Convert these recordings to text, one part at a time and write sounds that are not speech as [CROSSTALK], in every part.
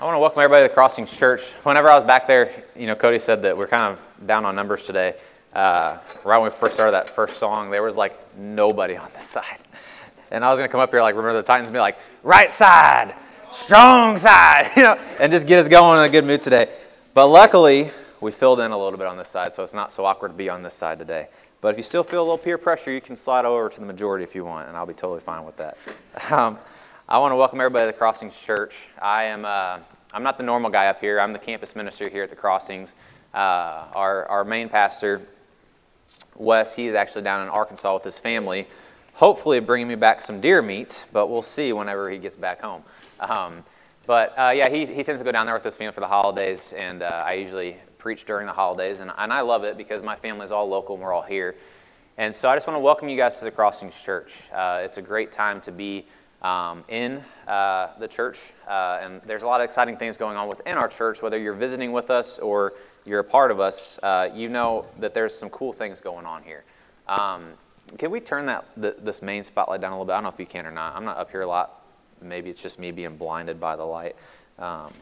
I want to welcome everybody to the Crossings Church. Whenever I was back there, you know, Cody said that we're kind of down on numbers today. Uh, right when we first started that first song, there was like nobody on this [LAUGHS] side. And I was going to come up here, like, remember the Titans, and be like, right side, strong side, [LAUGHS] you know, and just get us going in a good mood today. But luckily, we filled in a little bit on this side, so it's not so awkward to be on this side today. But if you still feel a little peer pressure, you can slide over to the majority if you want, and I'll be totally fine with that. [LAUGHS] Um, I want to welcome everybody to the Crossings Church. I am uh, I'm not the normal guy up here. I'm the campus minister here at the Crossings. Uh, our our main pastor, Wes, he's actually down in Arkansas with his family, hopefully bringing me back some deer meat. But we'll see whenever he gets back home. Um, but uh, yeah, he, he tends to go down there with his family for the holidays, and uh, I usually preach during the holidays, and, and I love it because my family is all local and we're all here. And so I just want to welcome you guys to the Crossings Church. Uh, it's a great time to be um, in uh, the church. Uh, and there's a lot of exciting things going on within our church, whether you're visiting with us or you're a part of us, uh, you know that there's some cool things going on here. Um, can we turn that the, this main spotlight down a little bit? I don't know if you can or not. I'm not up here a lot. Maybe it's just me being blinded by the light. Um,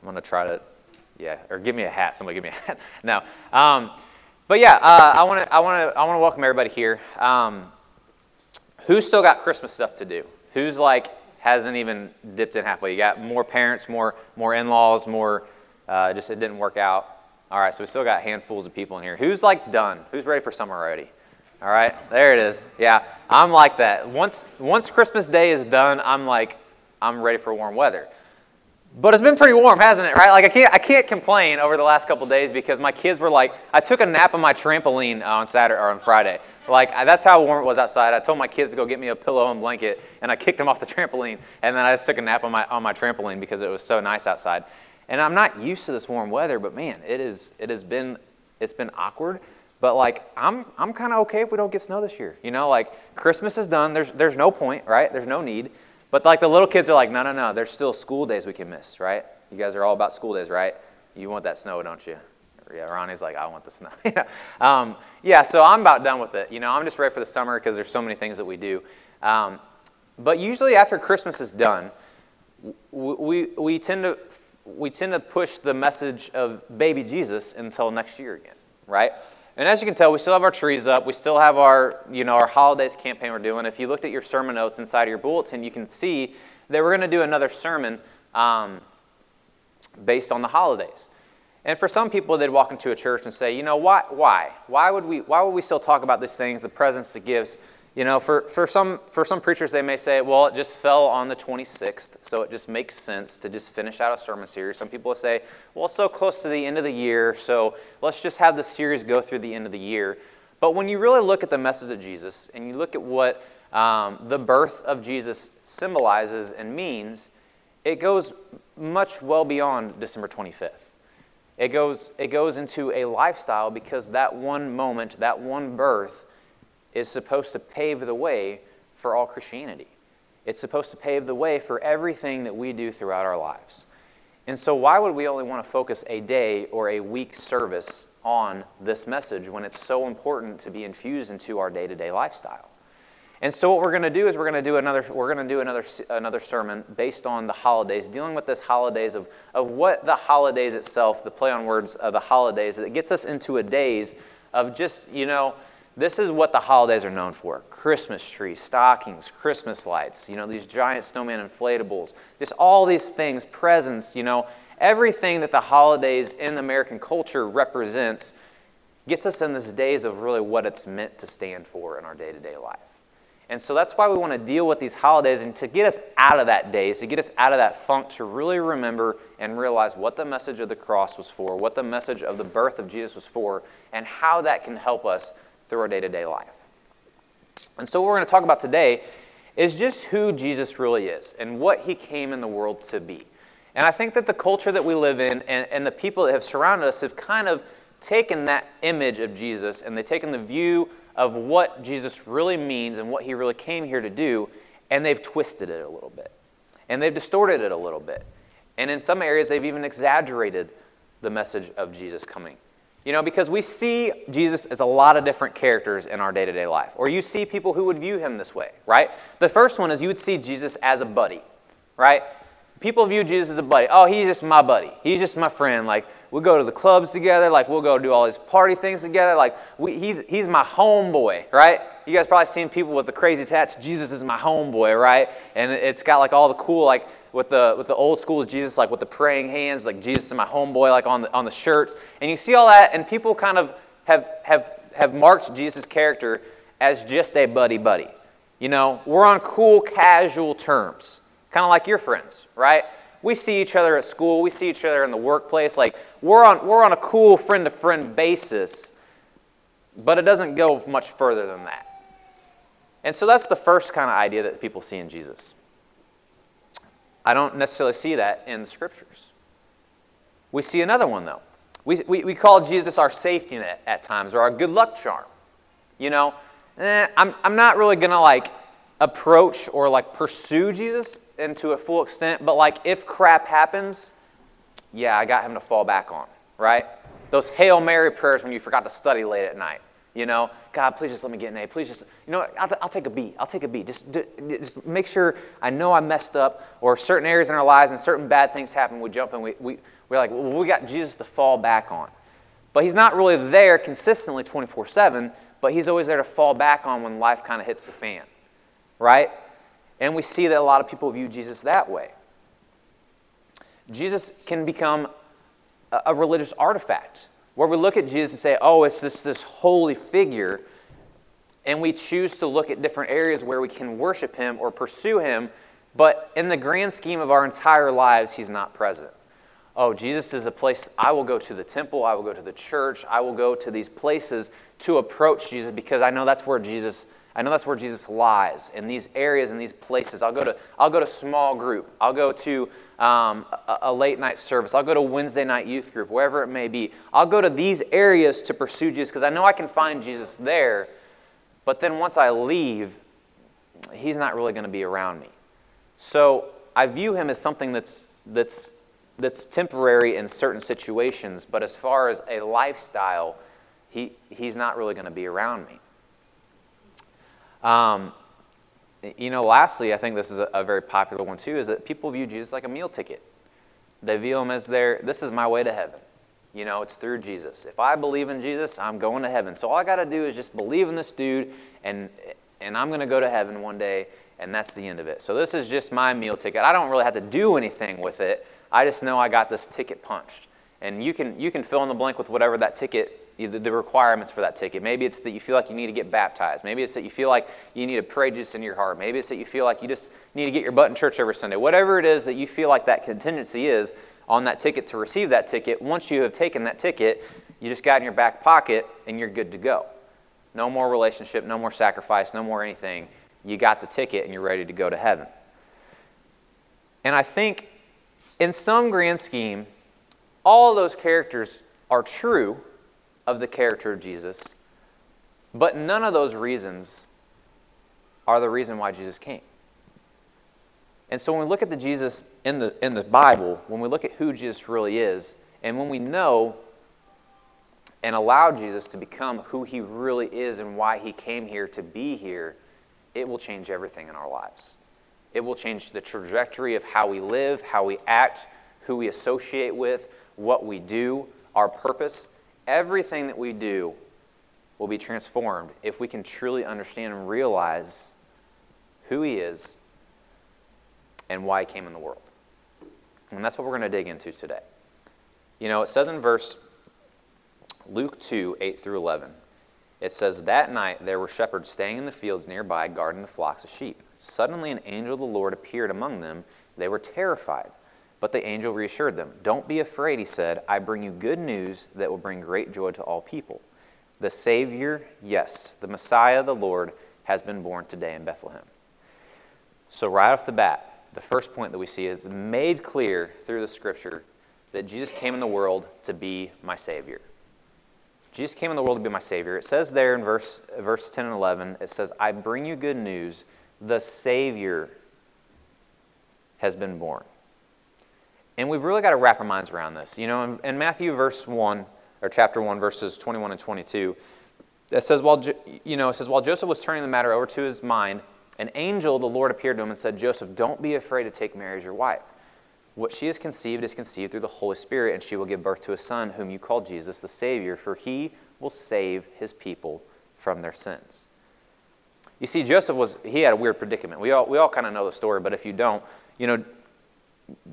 I'm going to try to, yeah, or give me a hat. Somebody give me a hat. [LAUGHS] no. Um, but yeah, uh, I want to I want to I want to welcome everybody here. Um, who's still got Christmas stuff to do? Who's like hasn't even dipped in halfway? You got more parents, more more in-laws, more uh, just it didn't work out. All right, so we still got handfuls of people in here. Who's like done? Who's ready for summer already? All right, there it is. Yeah, I'm like that. Once once Christmas Day is done, I'm like I'm ready for warm weather. But it's been pretty warm, hasn't it? Right? Like I can't I can't complain over the last couple days because my kids were like I took a nap on my trampoline on Saturday or on Friday. Like, that's how warm it was outside. I told my kids to go get me a pillow and blanket, and I kicked them off the [LAUGHS] trampoline, and then I just took a nap on my, on my trampoline because it was so nice outside. And I'm not used to this warm weather, but man, it, is, it has been, it's been awkward. But like, I'm, I'm kind of okay if we don't get snow this year. You know, like, Christmas is done. There's, there's no point, right? There's no need. But like, the little kids are like, no, no, no, there's still school days we can miss, right? You guys are all about school days, right? You want that snow, don't you? Yeah, Ronnie's like, I want the snow. [LAUGHS] yeah. Um, yeah, so I'm about done with it. You know, I'm just ready for the summer because there's so many things that we do. Um, but usually after Christmas is done, we, we, tend to, we tend to push the message of baby Jesus until next year again, right? And as you can tell, we still have our trees up. We still have our, you know, our holidays campaign we're doing. If you looked at your sermon notes inside of your bulletin, you can see that we're going to do another sermon um, based on the holidays. And for some people, they'd walk into a church and say, you know, why? Why? Why would we, why would we still talk about these things, the presents, the gifts? You know, for, for, some, for some preachers, they may say, well, it just fell on the 26th, so it just makes sense to just finish out a sermon series. Some people will say, well, it's so close to the end of the year, so let's just have the series go through the end of the year. But when you really look at the message of Jesus and you look at what um, the birth of Jesus symbolizes and means, it goes much well beyond December 25th. It goes, it goes into a lifestyle because that one moment, that one birth, is supposed to pave the way for all Christianity. It's supposed to pave the way for everything that we do throughout our lives. And so, why would we only want to focus a day or a week service on this message when it's so important to be infused into our day to day lifestyle? And so what we're going to do is we're going to do another we're going to do another another sermon based on the holidays, dealing with this holidays of of what the holidays itself, the play on words of the holidays, that gets us into a days of just you know this is what the holidays are known for. Christmas trees stockings christmas lights you know these giant snowman inflatables just all these things presents you know. Everything that the holidays in american culture represents gets us in this days of really what it's meant to stand for in our day-to-day life and so that's why we want to deal with these holidays and to get us out of that days, to get us out of that funk, to really remember and realize what the message of the cross was for, what the message of the birth of Jesus was for, and how that can help us through our day to day life. And so, what we're going to talk about today is just who Jesus really is and what he came in the world to be. And I think that the culture that we live in and, and the people that have surrounded us have kind of taken that image of Jesus and they've taken the view of what Jesus really means and what he really came here to do, and they've twisted it a little bit. And they've distorted it a little bit. And in some areas, they've even exaggerated the message of Jesus coming. You know, because we see Jesus as a lot of different characters in our day to day life. Or you see people who would view him this way, right? The first one is you would see Jesus as a buddy, right? people view Jesus as a buddy. Oh, he's just my buddy. He's just my friend. Like, we'll go to the clubs together. Like, we'll go do all these party things together. Like, we, he's, he's my homeboy, right? You guys probably seen people with the crazy tats. Jesus is my homeboy, right? And it's got like all the cool, like, with the, with the old school Jesus, like with the praying hands, like Jesus is my homeboy, like on the, on the shirt. And you see all that, and people kind of have, have, have marked Jesus' character as just a buddy buddy. You know, we're on cool, casual terms, kind of like your friends, right? We see each other at school, we see each other in the workplace. Like, we're on, we're on a cool friend to friend basis, but it doesn't go much further than that. And so that's the first kind of idea that people see in Jesus. I don't necessarily see that in the scriptures. We see another one, though. We, we, we call Jesus our safety net at times or our good luck charm. You know, eh, I'm, I'm not really going to like approach or like pursue Jesus into a full extent, but like if crap happens, yeah, I got him to fall back on, right? Those Hail Mary prayers when you forgot to study late at night. You know, God, please just let me get an A. Please just, you know, I'll, I'll take a B. I'll take a B. Just, just make sure I know I messed up or certain areas in our lives and certain bad things happen. We jump and we, we, we're like, well, we got Jesus to fall back on. But he's not really there consistently 24 7, but he's always there to fall back on when life kind of hits the fan, right? And we see that a lot of people view Jesus that way. Jesus can become a, religious artifact where we look at Jesus and say, oh, it's this, this holy figure, and we choose to look at different areas where we can worship him or pursue him, but in the grand scheme of our entire lives, he's not present. Oh, Jesus is a place I will go to the temple, I will go to the church, I will go to these places to approach Jesus because I know that's where Jesus I know that's where Jesus lies in these areas in these places. I'll go to I'll go to small group. I'll go to um, a, a, late night service. I'll go to Wednesday night youth group, wherever it may be. I'll go to these areas to pursue Jesus because I know I can find Jesus there. But then once I leave, he's not really going to be around me. So I view him as something that's that's that's temporary in certain situations, but as far as a lifestyle, he, he's not really going to be around me. Um, you know, lastly, I think this is a, a, very popular one too, is that people view Jesus like a meal ticket. They view him as their, this is my way to heaven. You know, it's through Jesus. If I believe in Jesus, I'm going to heaven. So all I got to do is just believe in this dude, and, and I'm going to go to heaven one day, and that's the end of it. So this is just my meal ticket. I don't really have to do anything with it. I just know I got this ticket punched. And you can, you can fill in the blank with whatever that ticket the requirements for that ticket. Maybe it's that you feel like you need to get baptized. Maybe it's that you feel like you need to pray just in your heart. Maybe it's that you feel like you just need to get your butt in church every Sunday. Whatever it is that you feel like that contingency is on that ticket to receive that ticket, once you have taken that ticket, you just got in your back pocket and you're good to go. No more relationship, no more sacrifice, no more anything. You got the ticket and you're ready to go to heaven. And I think in some grand scheme, all those characters are true of the character of Jesus, but none of those reasons are the reason why Jesus came. And so when we look at the Jesus in the, in the Bible, when we look at who Jesus really is, and when we know and allow Jesus to become who he really is and why he came here to be here, it will change everything in our lives. It will change the trajectory of how we live, how we act, who we associate with, what we do, our purpose everything that we do will be transformed if we can truly understand and realize who He is and why He came in the world. And that's what we're going to dig into today. You know, it says in verse Luke 2 8 through 11, it says, That night there were shepherds staying in the fields nearby, guarding the flocks of sheep. Suddenly an angel of the Lord appeared among them. They were terrified. But the angel reassured them. Don't be afraid, he said. I bring you good news that will bring great joy to all people. The Savior, yes, the Messiah, the Lord, has been born today in Bethlehem. So, right off the bat, the first point that we see is made clear through the scripture that Jesus came in the world to be my Savior. Jesus came in the world to be my Savior. It says there in verse, verse 10 and 11, it says, I bring you good news. The Savior has been born. And we've really got to wrap our minds around this. You know, in, in Matthew verse 1, or chapter 1, verses 21 and 22, it says, while, you know, it says, while Joseph was turning the matter over to his mind, an angel of the Lord appeared to him and said, Joseph, don't be afraid to take Mary as your wife, What she has conceived is conceived through the Holy Spirit, and she will give birth to a son, whom you call Jesus, the Savior, for he will save his people from their sins. You see, Joseph was, he had a weird predicament. We all, we all kind of know the story, but if you don't, you know,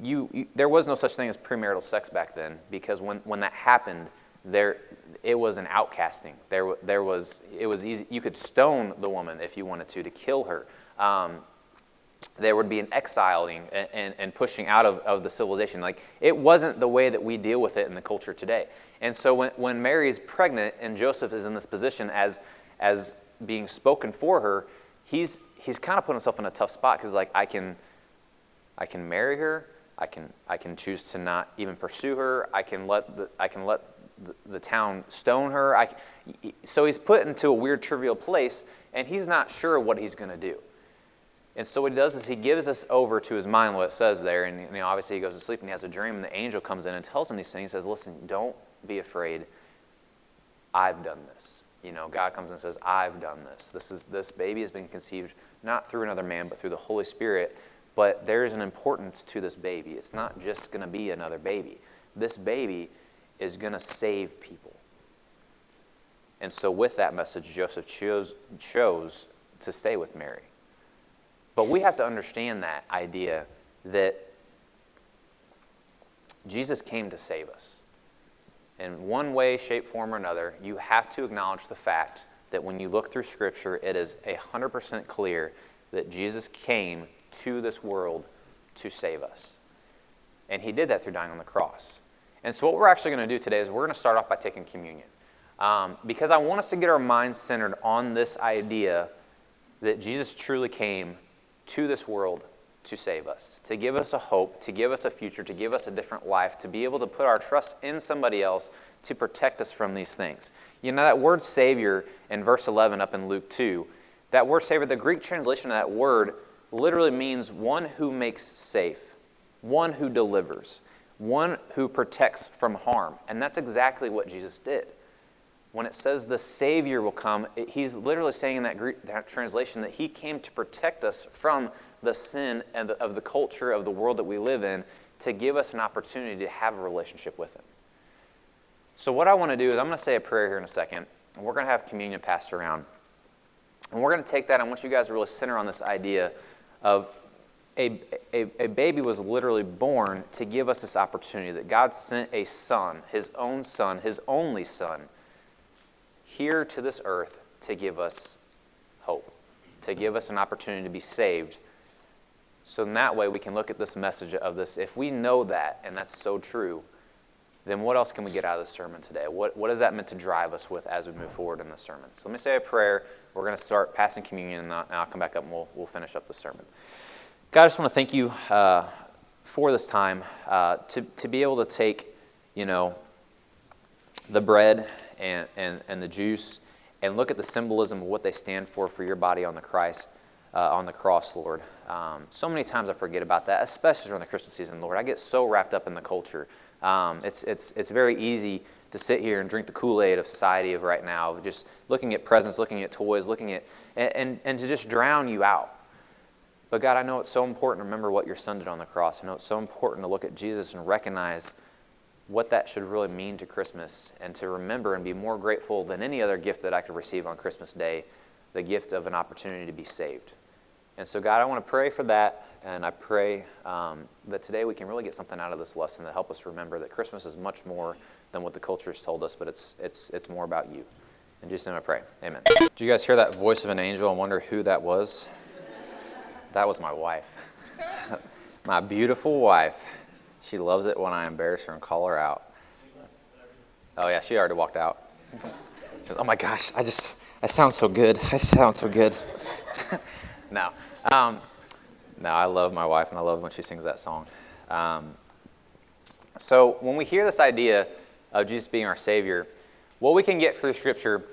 you, you, there was no such thing as premarital sex back then because when, when that happened, there, it was an outcasting. There, there was, it was easy. You could stone the woman if you wanted to, to kill her. Um, there would be an exiling and, and, and, pushing out of, of the civilization. Like, it wasn't the way that we deal with it in the culture today. And so when, when Mary is pregnant and Joseph is in this position as, as being spoken for her, he's, he's kind of put himself in a tough spot because, like, I can, I can marry her, I can, I can choose to not even pursue her, I can let the, I can let the, the town stone her. I, so he's put into a weird, trivial place, and he's not sure what he's going to do. And so what he does is he gives us over to his mind what it says there, and you know, obviously he goes to sleep and he has a dream, and the angel comes in and tells him these things. He says, "Listen, don't be afraid. I've done this." You know, God comes and says, "I've done this. This is this baby has been conceived not through another man, but through the Holy Spirit." But there is an importance to this baby. It's not just going to be another baby. This baby is going to save people. And so, with that message, Joseph chose, chose to stay with Mary. But we have to understand that idea that Jesus came to save us. In one way, shape, form, or another, you have to acknowledge the fact that when you look through Scripture, it is 100% clear that Jesus came to this world to save us. And he did that through dying on the cross. And so, what we're actually going to do today is we're going to start off by taking communion. Um, because I want us to get our minds centered on this idea that Jesus truly came to this world to save us, to give us a hope, to give us a future, to give us a different life, to be able to put our trust in somebody else to protect us from these things. You know, that word Savior in verse 11 up in Luke 2, that word Savior, the Greek translation of that word literally means one who makes safe, one who delivers one who protects from harm. And that's exactly what Jesus did. When it says the Savior will come, it, he's literally saying in that, Greek, that translation that he came to protect us from the sin and the, of the culture of the world that we live in to give us an opportunity to have a relationship with him. So, what I want to do is I'm going to say a prayer here in a second, and we're going to have communion passed around. And we're going to take that. I want you guys to really center on this idea of a, a, a, baby was literally born to give us this opportunity that God sent a son, his own son, his only son, here to this earth to give us hope, to give us an opportunity to be saved. So, in that way, we can look at this message of this. If we know that, and that's so true, then what else can we get out of the sermon today? What, what is that meant to drive us with as we move forward in the sermon? So, let me say a prayer. We're going to start passing communion, and I'll, come back up and we'll, we'll finish up the sermon. God, I just want to thank you uh, for this time uh, to, to be able to take, you know, the bread and, and, and the juice and look at the symbolism of what they stand for for your body on the Christ, uh, on the cross, Lord. Um, so many times I forget about that, especially during the Christmas season, Lord. I get so wrapped up in the culture. Um, it's, it's, it's very easy to sit here and drink the Kool-Aid of society of right now, just looking at presents, looking at toys, looking at, and, and, and to just drown you out. But God, I know it's so important to remember what your son did on the cross. I know it's so important to look at Jesus and recognize what that should really mean to Christmas and to remember and be more grateful than any other gift that I could receive on Christmas Day the gift of an opportunity to be saved. And so, God, I want to pray for that, and I pray um, that today we can really get something out of this lesson to help us remember that Christmas is much more than what the culture has told us, but it's, it's, it's more about you. In Jesus' name I pray. Amen. Did you guys hear that voice of an angel and wonder who that was? That was my wife. [LAUGHS] my beautiful wife. She loves it when I embarrass her and call her out. Oh, yeah, she already walked out. [LAUGHS] oh my gosh, I just, I sound so good. I sound so good. [LAUGHS] no. Um, no, I love my wife and I love when she sings that song. Um, so when we hear this idea of Jesus being our Savior, what we can get through the Scripture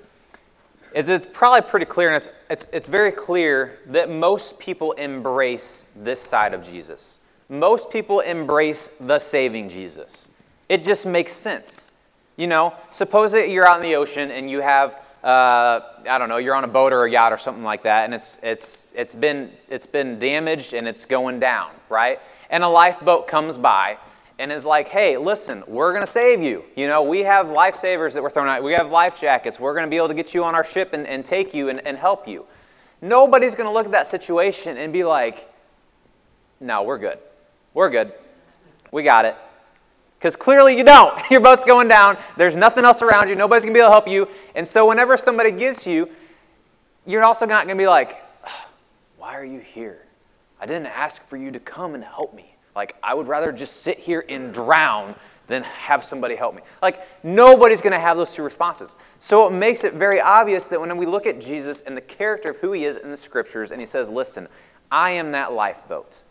is it's probably pretty clear, and it's, it's, it's very clear that most people embrace this side of Jesus. Most people embrace the saving Jesus. It just makes sense. You know, suppose that you're out in the ocean and you have, uh, I don't know, you're on a boat or a yacht or something like that, and it's, it's, it's, been, it's been damaged and it's going down, right? And a lifeboat comes by and is like, hey, listen, we're going to save you. You know, we have lifesavers that we're throwing out. We have life jackets. We're going to be able to get you on our ship and, and take you and, and help you. Nobody's going to look at that situation and be like, no, we're good. We're good. We got it. Because clearly you don't. [LAUGHS] Your boat's going down. There's nothing else around you. Nobody's going to be able to help you. And so whenever somebody gives you, you're also not going to be like, why are you here? I didn't ask for you to come and help me. Like, I would rather just sit here and drown than have somebody help me. Like, nobody's going to have those two responses. So it makes it very obvious that when we look at Jesus and the character of who he is in the scriptures, and he says, Listen, I am that lifeboat,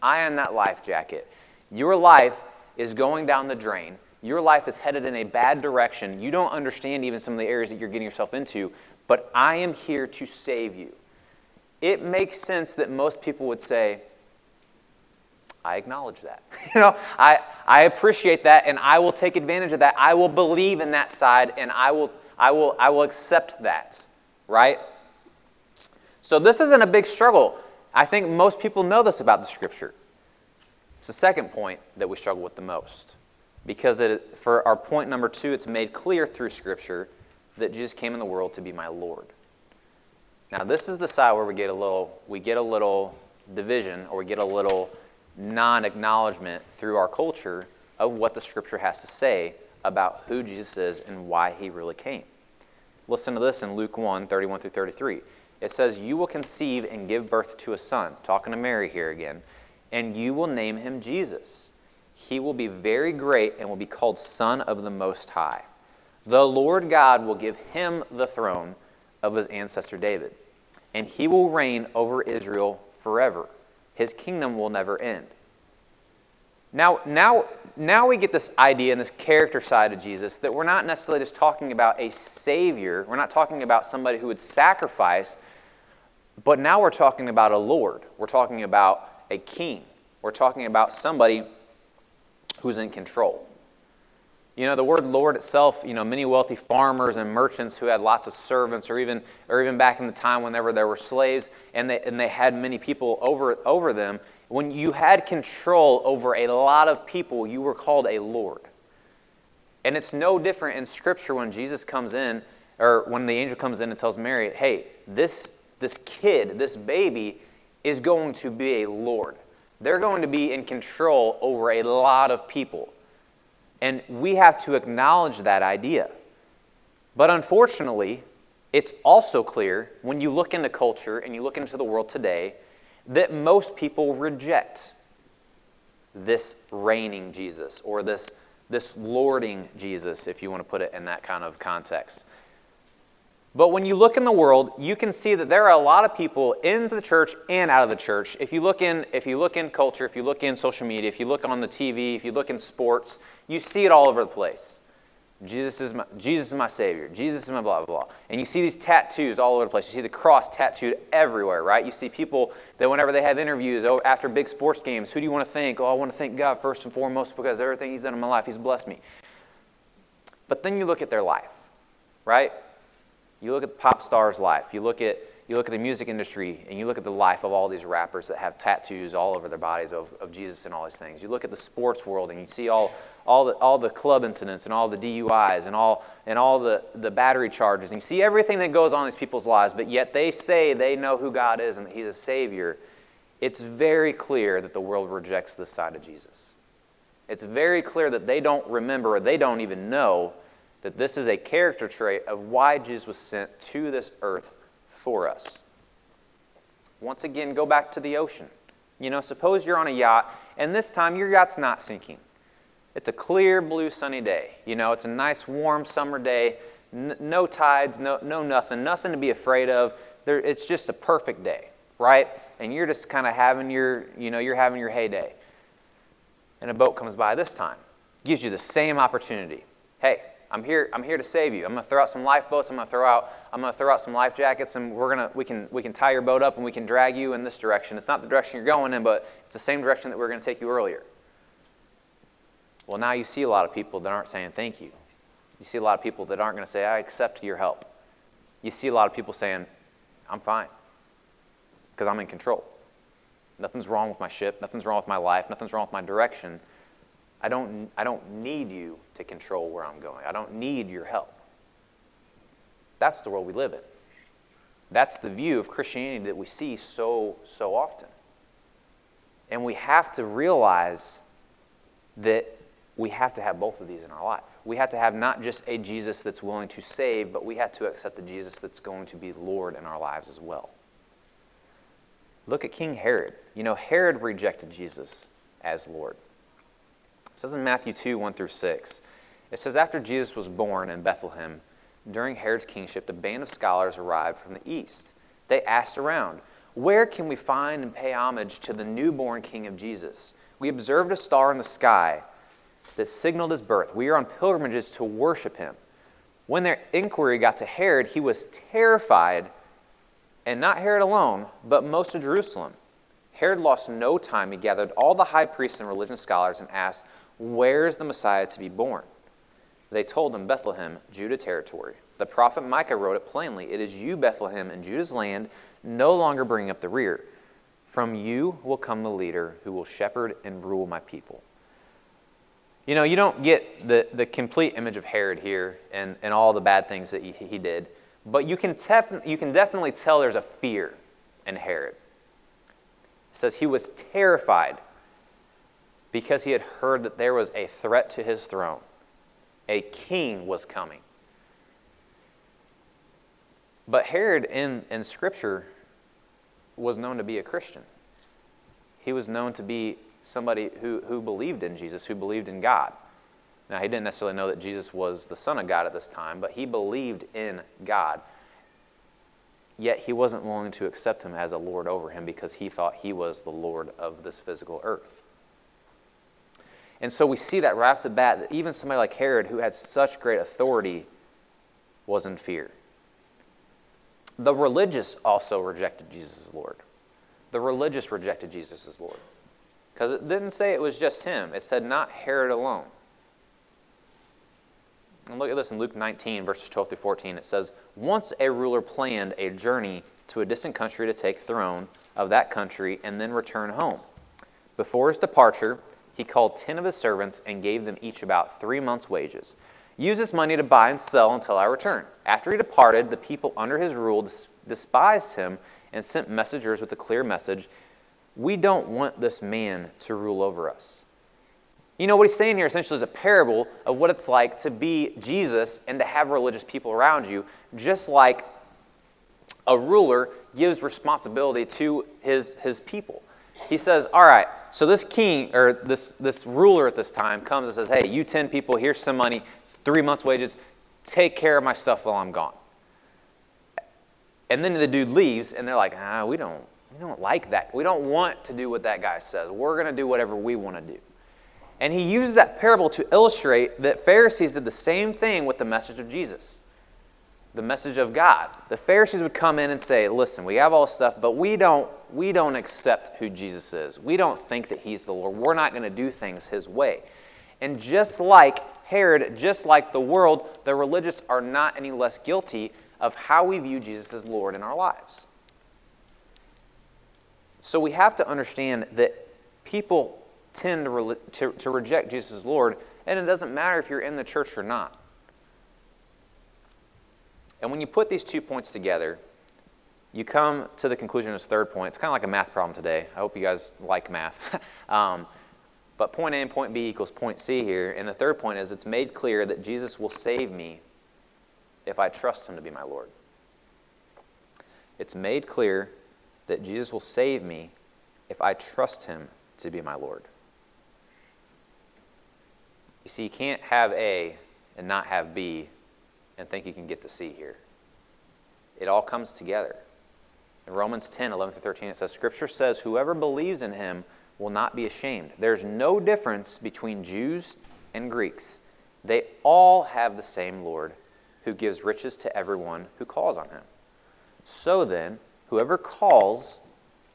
I am that life jacket. Your life is going down the drain. Your life is headed in a bad direction. You don't understand even some of the areas that you're getting yourself into, but I am here to save you. It makes sense that most people would say, I acknowledge that. [LAUGHS] you know, I, I appreciate that and I will take advantage of that. I will believe in that side and I will, I will, I will accept that, right? So this isn't a big struggle. I think most people know this about the scripture. It's the second point that we struggle with the most. Because it, for our point number two, it's made clear through scripture that Jesus came in the world to be my Lord. Now, this is the side where we get a little, we get a little division or we get a little non acknowledgement through our culture of what the scripture has to say about who Jesus is and why he really came. Listen to this in Luke 1 31 through 33. It says, You will conceive and give birth to a son, talking to Mary here again, and you will name him Jesus. He will be very great and will be called Son of the Most High. The Lord God will give him the throne of his ancestor David, and he will reign over Israel forever his kingdom will never end. Now, now, now we get this idea and this character side of Jesus that we're not necessarily just talking about a Savior. We're not talking about somebody who would sacrifice, but now we're talking about a Lord. We're talking about a king. We're talking about somebody who's in control. You know, the word Lord itself, you know, many wealthy farmers and merchants who had lots of servants, or even, or even back in the time whenever there were slaves and they, and they had many people over, over them, when you had control over a lot of people, you were called a Lord. And it's no different in Scripture when Jesus comes in, or when the angel comes in and tells Mary, hey, this, this kid, this baby, is going to be a Lord. They're going to be in control over a lot of people. And we have to acknowledge that idea. But unfortunately, it's also clear when you look in the culture and you look into the world today that most people reject this reigning Jesus or this, this lording Jesus, if you want to put it in that kind of context. But when you look in the world, you can see that there are a lot of people in the church and out of the church. If you look in, if you look in culture, if you look in social media, if you look on the TV, if you look in sports, you see it all over the place. Jesus is my, Jesus is my Savior. Jesus is my blah, blah, blah. And you see these tattoos all over the place. You see the cross tattooed everywhere, right? You see people that whenever they have interviews oh, after big sports games, who do you want to thank? Oh, I want to thank God first and foremost because everything He's done in my life, He's blessed me. But then you look at their life, right? You look at the pop star's life. You look at you look at the music industry and you look at the life of all these rappers that have tattoos all over their bodies of, of Jesus and all these things. You look at the sports world and you see all, all, the, all the club incidents and all the DUIs and all, and all the, the battery charges. And you see everything that goes on in these people's lives, but yet they say they know who God is and that He's a Savior. It's very clear that the world rejects this side of Jesus. It's very clear that they don't remember or they don't even know that this is a character trait of why Jesus was sent to this earth for us. Once again, go back to the ocean. You know, suppose you're on a yacht, and this time your yacht's not sinking. It's a clear, blue, sunny day. You know, it's a nice, warm summer day. N- no tides, no, no nothing, nothing to be afraid of. There, it's just a perfect day, right? And you're just kind of having your, you know, you're having your heyday. And a boat comes by this time, gives you the same opportunity. Hey, I'm here, I'm here to save you. I'm going to throw out some lifeboats. I'm going to throw out, I'm going to throw out some life jackets, and we're to, we can, we can tie your boat up and we can drag you in this direction. It's not the direction you're going in, but it's the same direction that we are going to take you earlier. Well, now you see a lot of people that aren't saying thank you. You see a lot of people that aren't going to say, I accept your help. You see a lot of people saying, I'm fine because I'm in control. Nothing's wrong with my ship. Nothing's wrong with my life. Nothing's wrong with my direction. I don't, I don't need you to control where I'm going. I don't need your help. That's the world we live in. That's the view of Christianity that we see so, so often. And we have to realize that we have to have both of these in our life. We have to have not just a Jesus that's willing to save, but we have to accept the Jesus that's going to be Lord in our lives as well. Look at King Herod. You know, Herod rejected Jesus as Lord. It says in Matthew 2 1 through 6, it says, After Jesus was born in Bethlehem, during Herod's kingship, a band of scholars arrived from the east. They asked around, Where can we find and pay homage to the newborn king of Jesus? We observed a star in the sky that signaled his birth. We are on pilgrimages to worship him. When their inquiry got to Herod, he was terrified, and not Herod alone, but most of Jerusalem. Herod lost no time. He gathered all the high priests and religious scholars and asked, Where is the Messiah to be born? They told him, Bethlehem, Judah territory. The prophet Micah wrote it plainly It is you, Bethlehem, in Judah's land, no longer bringing up the rear. From you will come the leader who will shepherd and rule my people. You know, you don't get the, the complete image of Herod here and, and all the bad things that he, he did, but you can, tef- you can definitely tell there's a fear in Herod. It says he was terrified because he had heard that there was a threat to his throne. A king was coming. But Herod in, in Scripture was known to be a Christian. He was known to be somebody who, who believed in Jesus, who believed in God. Now, he didn't necessarily know that Jesus was the Son of God at this time, but he believed in God. Yet he wasn't willing to accept him as a Lord over him because he thought he was the Lord of this physical earth. And so we see that right off the bat that even somebody like Herod, who had such great authority, was in fear. The religious also rejected Jesus as Lord. The religious rejected Jesus as Lord. Because it didn't say it was just him, it said not Herod alone. And look at this in Luke 19, verses 12 through 14. It says, Once a ruler planned a journey to a distant country to take throne of that country and then return home. Before his departure, he called ten of his servants and gave them each about three months' wages. Use this money to buy and sell until I return. After he departed, the people under his rule despised him and sent messengers with a clear message we don't want this man to rule over us. You know, what he's saying here essentially is a parable of what it's like to be Jesus and to have religious people around you, just like a ruler gives responsibility to his, his people. He says, All right, so this king or this, this ruler at this time comes and says, Hey, you 10 people, here's some money, it's three months' wages, take care of my stuff while I'm gone. And then the dude leaves, and they're like, Ah, we don't, we don't like that. We don't want to do what that guy says. We're going to do whatever we want to do. And he uses that parable to illustrate that Pharisees did the same thing with the message of Jesus, the message of God. The Pharisees would come in and say, "Listen, we have all this stuff, but we don't we don't accept who Jesus is. We don't think that he's the Lord. We're not going to do things his way." And just like Herod, just like the world, the religious are not any less guilty of how we view Jesus as Lord in our lives. So we have to understand that people tend to, re- to, to reject Jesus as Lord, and it doesn't matter if you're in the church or not. And when you put these two points together, you come to the conclusion of this third point. It's kind of like a math problem today. I hope you guys like math. [LAUGHS] um, but point A and point B equals point C here. And the third point is it's made clear that Jesus will save me if I trust him to be my Lord. It's made clear that Jesus will save me if I trust him to be my Lord. You see, you can't have A and not have B and think you can get to see here. It all comes together. In Romans 10, 11 through 13, it says, Scripture says, Whoever believes in him will not be ashamed. There's no difference between Jews and Greeks. They all have the same Lord who gives riches to everyone who calls on him. So then, whoever calls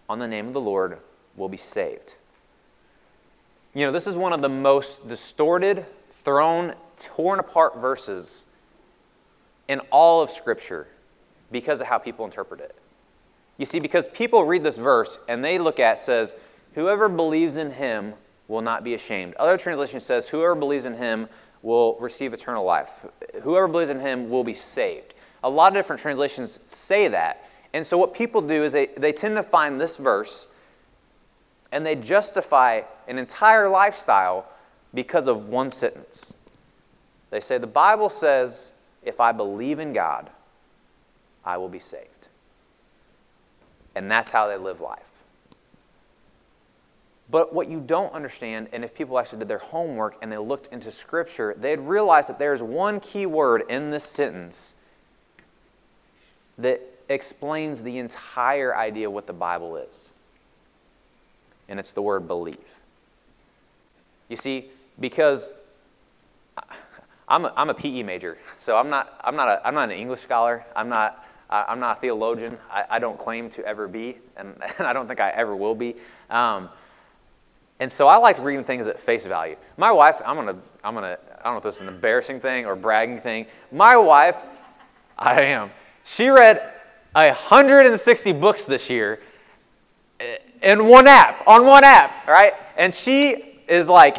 on the name of the Lord will be saved. You know, this is one of the most distorted, thrown, torn apart verses in all of Scripture because of how people interpret it. You see, because people read this verse and they look at says, Whoever believes in him will not be ashamed. Other translation says, Whoever believes in him will receive eternal life. Whoever believes in him will be saved. A lot of different translations say that. And so what people do is they, they tend to find this verse and they justify an entire lifestyle because of one sentence. They say, The Bible says, if I believe in God, I will be saved. And that's how they live life. But what you don't understand, and if people actually did their homework and they looked into Scripture, they'd realize that there's one key word in this sentence that explains the entire idea of what the Bible is. And it's the word believe. You see, because I'm a, I'm a PE major, so I'm not, I'm, not a, I'm not an English scholar. I'm not, I'm not a theologian. I, I don't claim to ever be, and, [LAUGHS] and I don't think I ever will be. Um, and so I like reading things at face value. My wife, I'm gonna, I'm gonna, I don't know if this is an embarrassing thing or bragging thing. My wife, I am. She read 160 books this year in one app, on one app, right? And she is like,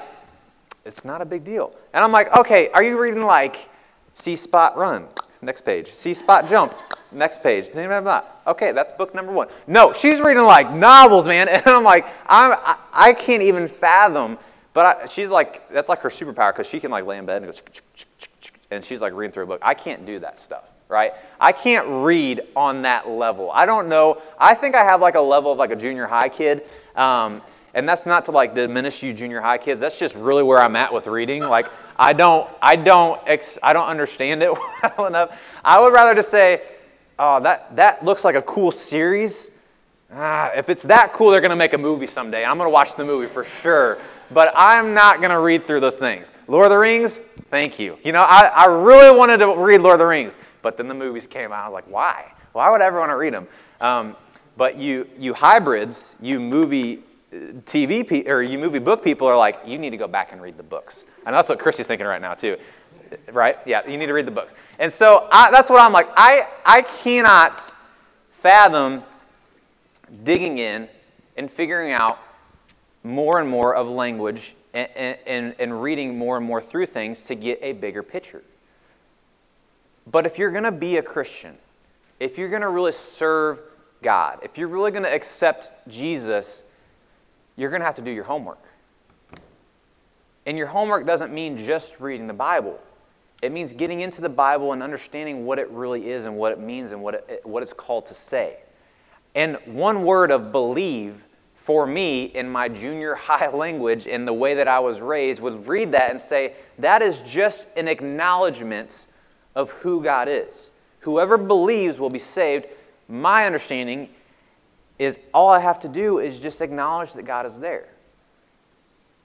it's not a big deal. And I'm like, okay, are you reading like See Spot Run? Next page. See Spot Jump? Next page. Okay, that's book number one. No, she's reading like novels, man. [LAUGHS] And I'm like, I'm, I, I can't even fathom. But I, she's like, that's like her superpower because she can like lay in bed and go, and she's like reading through a book. I can't do that stuff, right? I can't read on that level. I don't know. I think I have like a level of like a junior high kid. Um, and that's not to like diminish you junior high kids. That's just really where I'm at with reading. Like, I don't, I don't, ex, I don't understand it [LAUGHS] well enough. I would rather just say, oh, that, that looks like a cool series. Ah, if it's that cool, they're going to make a movie someday. I'm going to watch the movie for sure. But I'm not going to read through those things. Lord of the Rings, thank you. You know, I, I really wanted to read Lord of the Rings, but then the movies came out. I was like, why? Why would I ever want to read them? Um, but you, you hybrids, you movie TV pe- or you movie book people are like, you need to go back and read the books. And that's what Christy's thinking right now too right? Yeah, you need to read the books. And so I, that's what I'm like. I, I cannot fathom digging in and figuring out more and more of language and, and, and reading more and more through things to get a bigger picture. But if you're going to be a Christian, if you're going to really serve God, if you're really going to accept Jesus, you're going to have to do your homework. And your homework doesn't mean just reading the Bible. It means getting into the Bible and understanding what it really is and what it means and what, it, what it's called to say. And one word of believe for me in my junior [LAUGHS] high language in the way that I was raised would read that and say, that is just an acknowledgement of who God is. Whoever believes will be saved. My understanding is all I have to do is just acknowledge that God is there.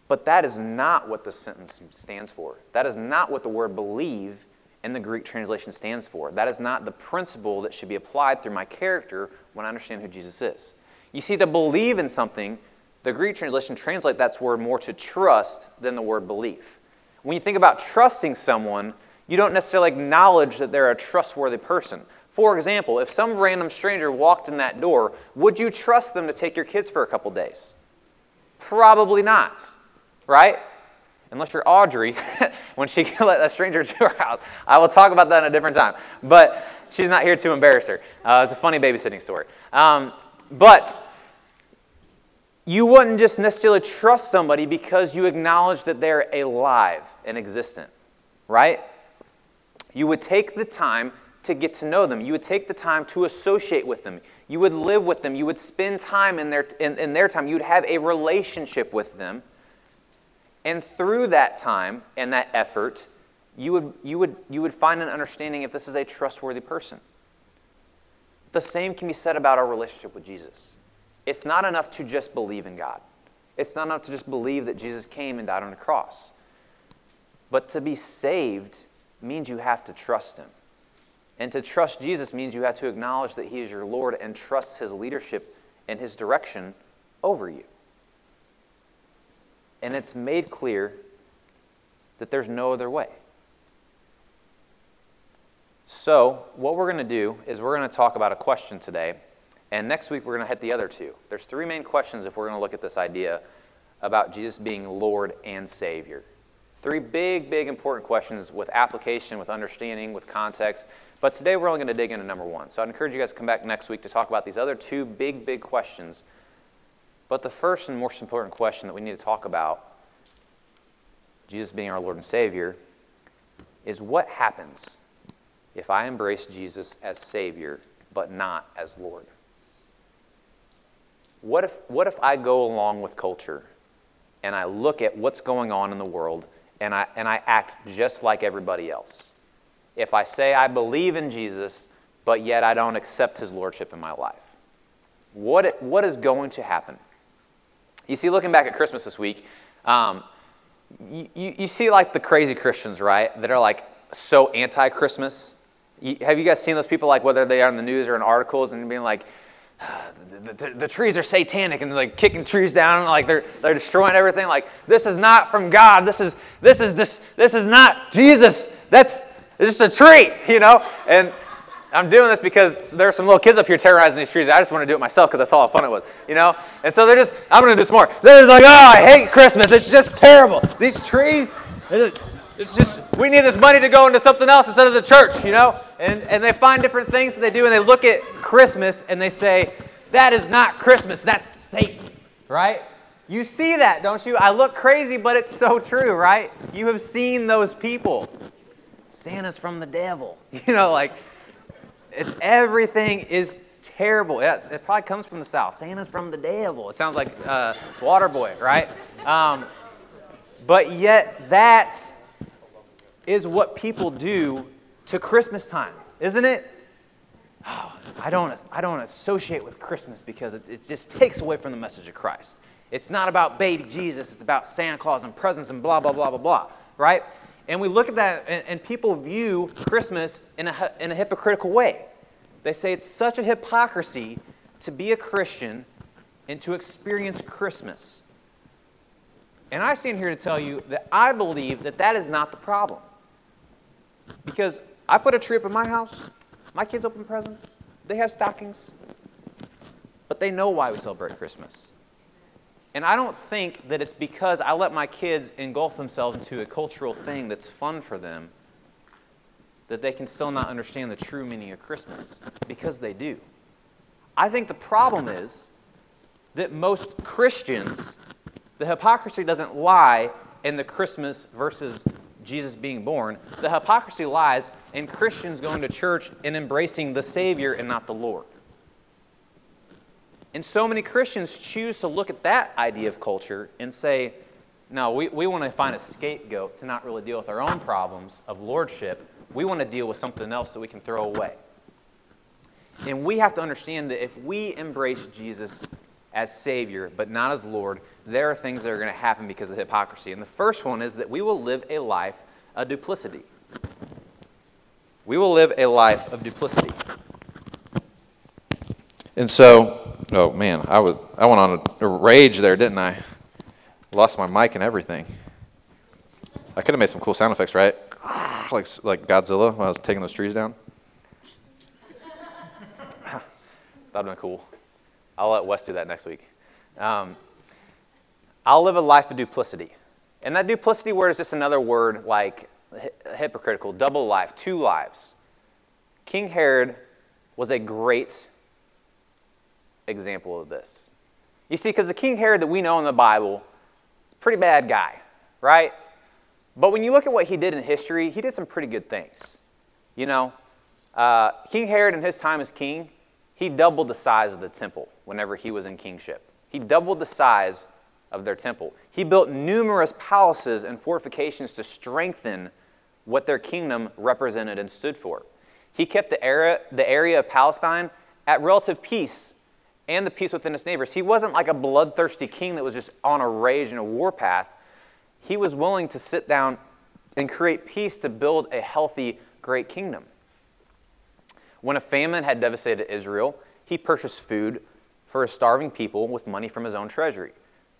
But that is not what the sentence stands for. That is not what the word believe in the Greek translation stands for. That is not the principle that should be applied through my character when I understand who Jesus is. You see, to believe in something, the Greek translation translates that word more to trust than the word belief. When you think about trusting someone, you don't necessarily acknowledge that they're a trustworthy person. For example, if some random stranger walked in that door, would you trust them to take your kids for a couple days? Probably not right? Unless you're Audrey, [LAUGHS] when she [LAUGHS] can let a stranger to her house. I will talk about that in a different time. But she's not here to embarrass her. Uh, it's a funny babysitting story. Um, but you wouldn't just necessarily trust somebody because you acknowledge that they're alive and existent, right? You would take the time to get to know them. You would take the time to associate with them. You would live with them. You would spend time in their, in, in their time. You would have a relationship with them. And through that time and that effort, you would, you would, you would find an understanding if this is a trustworthy person. The same can be said about our relationship with Jesus. It's not enough to just believe in God, it's not enough to just believe that Jesus came and died on the cross. But to be saved means you have to trust Him. And to trust Jesus means you have to acknowledge that He is your Lord and trust His leadership and His direction over you. And it's made clear that there's no other way. So, what we're going to do is we're going to talk about a question today. And next week, we're going to hit the other two. There's three main questions if we're going to look at this idea about Jesus being Lord and Savior. Three big, big important questions with application, with understanding, with context. But today we're only going to dig into number one. So I'd encourage you guys to come back next week to talk about these other two big, big questions. But the first and most important question that we need to talk about, Jesus being our Lord and Savior, is what happens if I embrace Jesus as Savior but not as Lord? What if, what if I go along with culture and I look at what's going on in the world and I, and I act just like everybody else? If I say I believe in Jesus, but yet I don't accept his lordship in my life? What, what is going to happen? You see, looking back at Christmas this week, um, you, you, see like the crazy Christians, right, that are like so anti Christmas. Have you guys seen those people, like whether they are in the news or in articles, and being like, [SIGHS] the, the, the, trees are satanic and like kicking trees down and like they're, they're destroying everything like this is not from god this is this is this this is not jesus that's it's just a tree, you know? And I'm doing this because there are some little kids up here terrorizing these trees. I just want to do it myself because I saw how fun it was, you know? And so they're just, I'm going to do this more. They're just like, oh, I hate Christmas. It's just terrible. These trees, it's just, we need this money to go into something else instead of the church, you know? And, and they find different things that they do and they look at Christmas and they say, that is not Christmas, that's Satan, right? You see that, don't you? I look crazy, but it's so true, right? You have seen those people. Santa's from the devil. [LAUGHS] You know, like, it's everything is terrible. It, it probably comes from the South. Santa's from the devil. It sounds like uh, Waterboy, right? Um, but yet, that is what people do to Christmas time, isn't it? Oh, I, don't, I don't associate with Christmas because it, it just takes away from the message of Christ. It's not about baby Jesus, it's about Santa Claus and presents and blah, blah, blah, blah, blah, right? And we look at that, and, and people view Christmas in a, in a hypocritical way. They say it's such a hypocrisy to be a Christian and to experience Christmas. And I stand here to tell you that I believe that that is not the problem. Because I put a tree up in my house, my kids open presents, they have stockings, but they know why we celebrate Christmas. And I don't think that it's because I let my kids engulf themselves into a cultural thing that's fun for them that they can still not understand the true meaning of Christmas, because they do. I think the problem is that most Christians, the hypocrisy doesn't lie in the Christmas versus Jesus being born. The hypocrisy lies in Christians going to church and embracing the Savior and not the Lord. And so many Christians choose to look at that idea of culture and say, no, we, we want to find a scapegoat to not really deal with our own problems of lordship. We want to deal with something else that we can throw away. And we have to understand that if we embrace Jesus as Savior, but not as Lord, there are things that are going to happen because of hypocrisy. And the first one is that we will live a life of duplicity. We will live a life of duplicity. And so, Oh man, I was I went on a, a rage there, didn't I? Lost my mic and everything. I could have made some cool sound effects, right? Like like Godzilla when I was taking those trees down. [LAUGHS] That'd been cool. I'll let Wes do that next week. Um, I'll live a life of duplicity. And that duplicity word is just another word like hypocritical, double life, two lives. King Herod was a great example of this. You see, because the King Herod that we know in the Bible is a pretty bad guy, right? But when you look at what he did in history, he did some pretty good things. You know, uh, King Herod in his time as king, he doubled the size of the temple whenever he was in kingship. He doubled the size of their temple. He built numerous palaces and fortifications to strengthen what their kingdom represented and stood for. He kept the area, the area of Palestine at relative peace and the peace within his neighbors. He wasn't like a bloodthirsty king that was just on a rage and a warpath. He was willing to sit down and create peace to build a healthy, great kingdom. When a famine had devastated Israel, he purchased food for his starving people with money from his own treasury.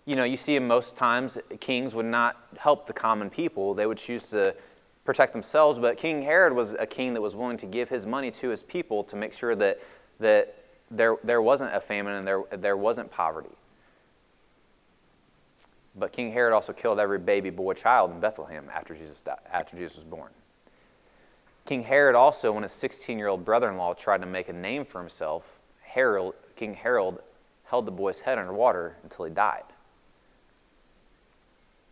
You know, you see most times kings would not help the common people, they would choose to protect themselves. But King Herod was a king that was willing to give his money to his people to make sure that, that there, there wasn't a famine and there, there wasn't poverty. But King Herod also killed every baby boy child in Bethlehem after Jesus, died, after Jesus was born. King Herod also, when his 16 year old brother in law tried to make a name for himself, King Herod held the boy's head underwater until he died.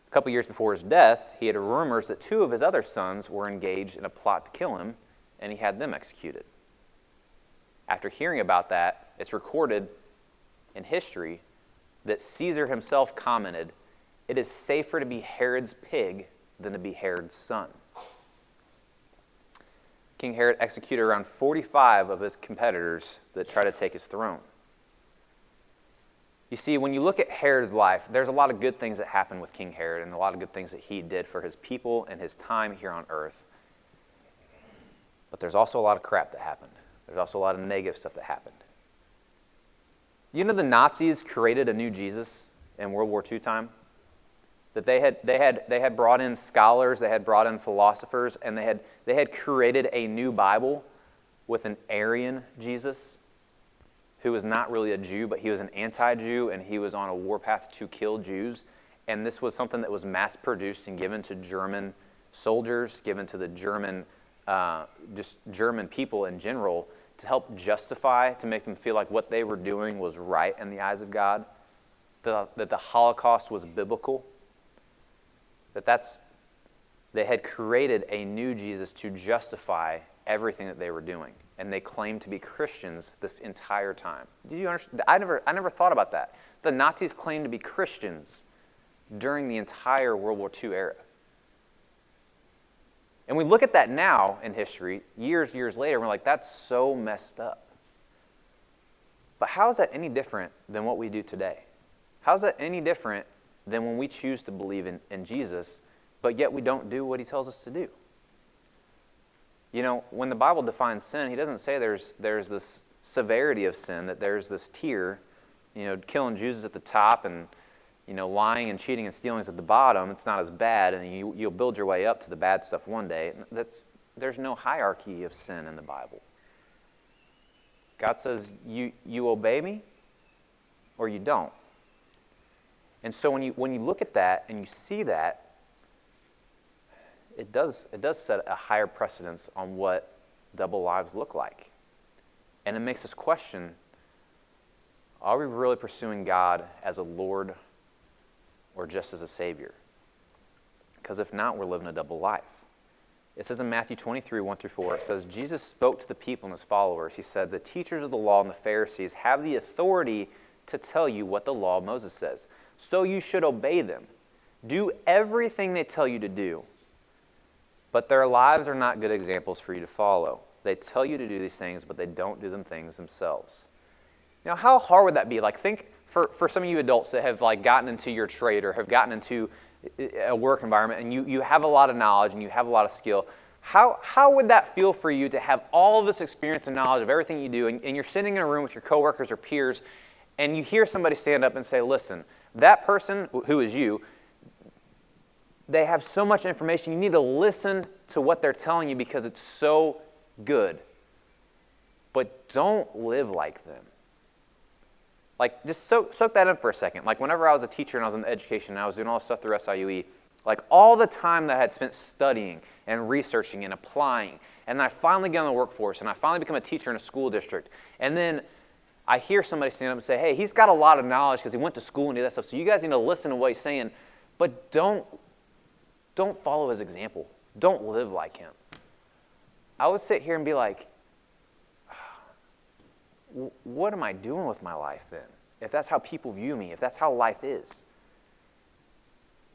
A couple years before his death, he had rumors that two of his other sons were engaged in a plot to kill him, and he had them executed. After hearing about that, it's recorded in history that Caesar himself commented, It is safer to be Herod's pig than to be Herod's son. King Herod executed around 45 of his competitors that tried to take his throne. You see, when you look at Herod's life, there's a lot of good things that happened with King Herod and a lot of good things that he did for his people and his time here on earth. But there's also a lot of crap that happened. There's also a lot of negative stuff that happened. You know, the Nazis created a new Jesus in World War II time? That they had, they, had, they had brought in scholars, they had brought in philosophers, and they had, they had created a new Bible with an Aryan Jesus who was not really a Jew, but he was an anti Jew and he was on a warpath to kill Jews. And this was something that was mass produced and given to German soldiers, given to the German, uh, just German people in general to help justify, to make them feel like what they were doing was right in the eyes of God, that the Holocaust was biblical, that that's, they had created a new Jesus to justify everything that they were doing and they claimed to be Christians this entire time. Did you understand? I never, I never thought about that. The Nazis claimed to be Christians during the entire World War II era. And we look at that now in history, years, years later, and we're like, that's so messed up. But how is that any different than what we do today? How is that any different than when we choose to believe in, in Jesus, but yet we don't do what he tells us to do? You know, when the Bible defines sin, he doesn't say there's, there's this severity of sin, that there's this tier, you know, killing Jews at the top and, you know, lying and cheating and stealing is at the bottom. It's not as bad, and you, you'll build your way up to the bad stuff one day. That's, there's no hierarchy of sin in the Bible. God says, you, you obey me or you don't. And so when you, when you look at that and you see that, it does, it does set a higher precedence on what double lives look like. And it makes us question are we really pursuing God as a Lord or just as a Savior? Because if not, we're living a double life. It says in Matthew 23, 1 through 4, it says, Jesus spoke to the people and his followers. He said, The teachers of the law and the Pharisees have the authority to tell you what the law of Moses says. So you should obey them. Do everything they tell you to do but their lives are not good examples for you to follow. They tell you to do these things, but they don't do them things themselves. Now, how hard would that be? Like, think for, for some of you adults that have like gotten into your trade or have gotten into eh, a work environment and you, you have a lot of knowledge and you have a lot of skill. How, how would that feel for you to have all of this experience and knowledge of everything you do and, and you're sitting in a room with your coworkers or peers and you hear somebody stand up and say, listen, that person who is you they have so much information. You need to listen to what they're telling you because it's so good. But don't live like them. Like, just soak, soak that in for a second. Like, whenever I was a teacher and I was in education and I was doing all this stuff through SIUE, like, all the time that I had spent studying and researching and applying, and I finally get in the workforce and I finally become a teacher in a school district, and then I hear somebody stand up and say, hey, he's got a lot of knowledge because he went to school and did that stuff, so you guys need to listen to what he's saying, but don't don't follow his example. Don't live like him. I would sit here and be like, what am I doing with my life then? If that's how people view me, if that's how life is.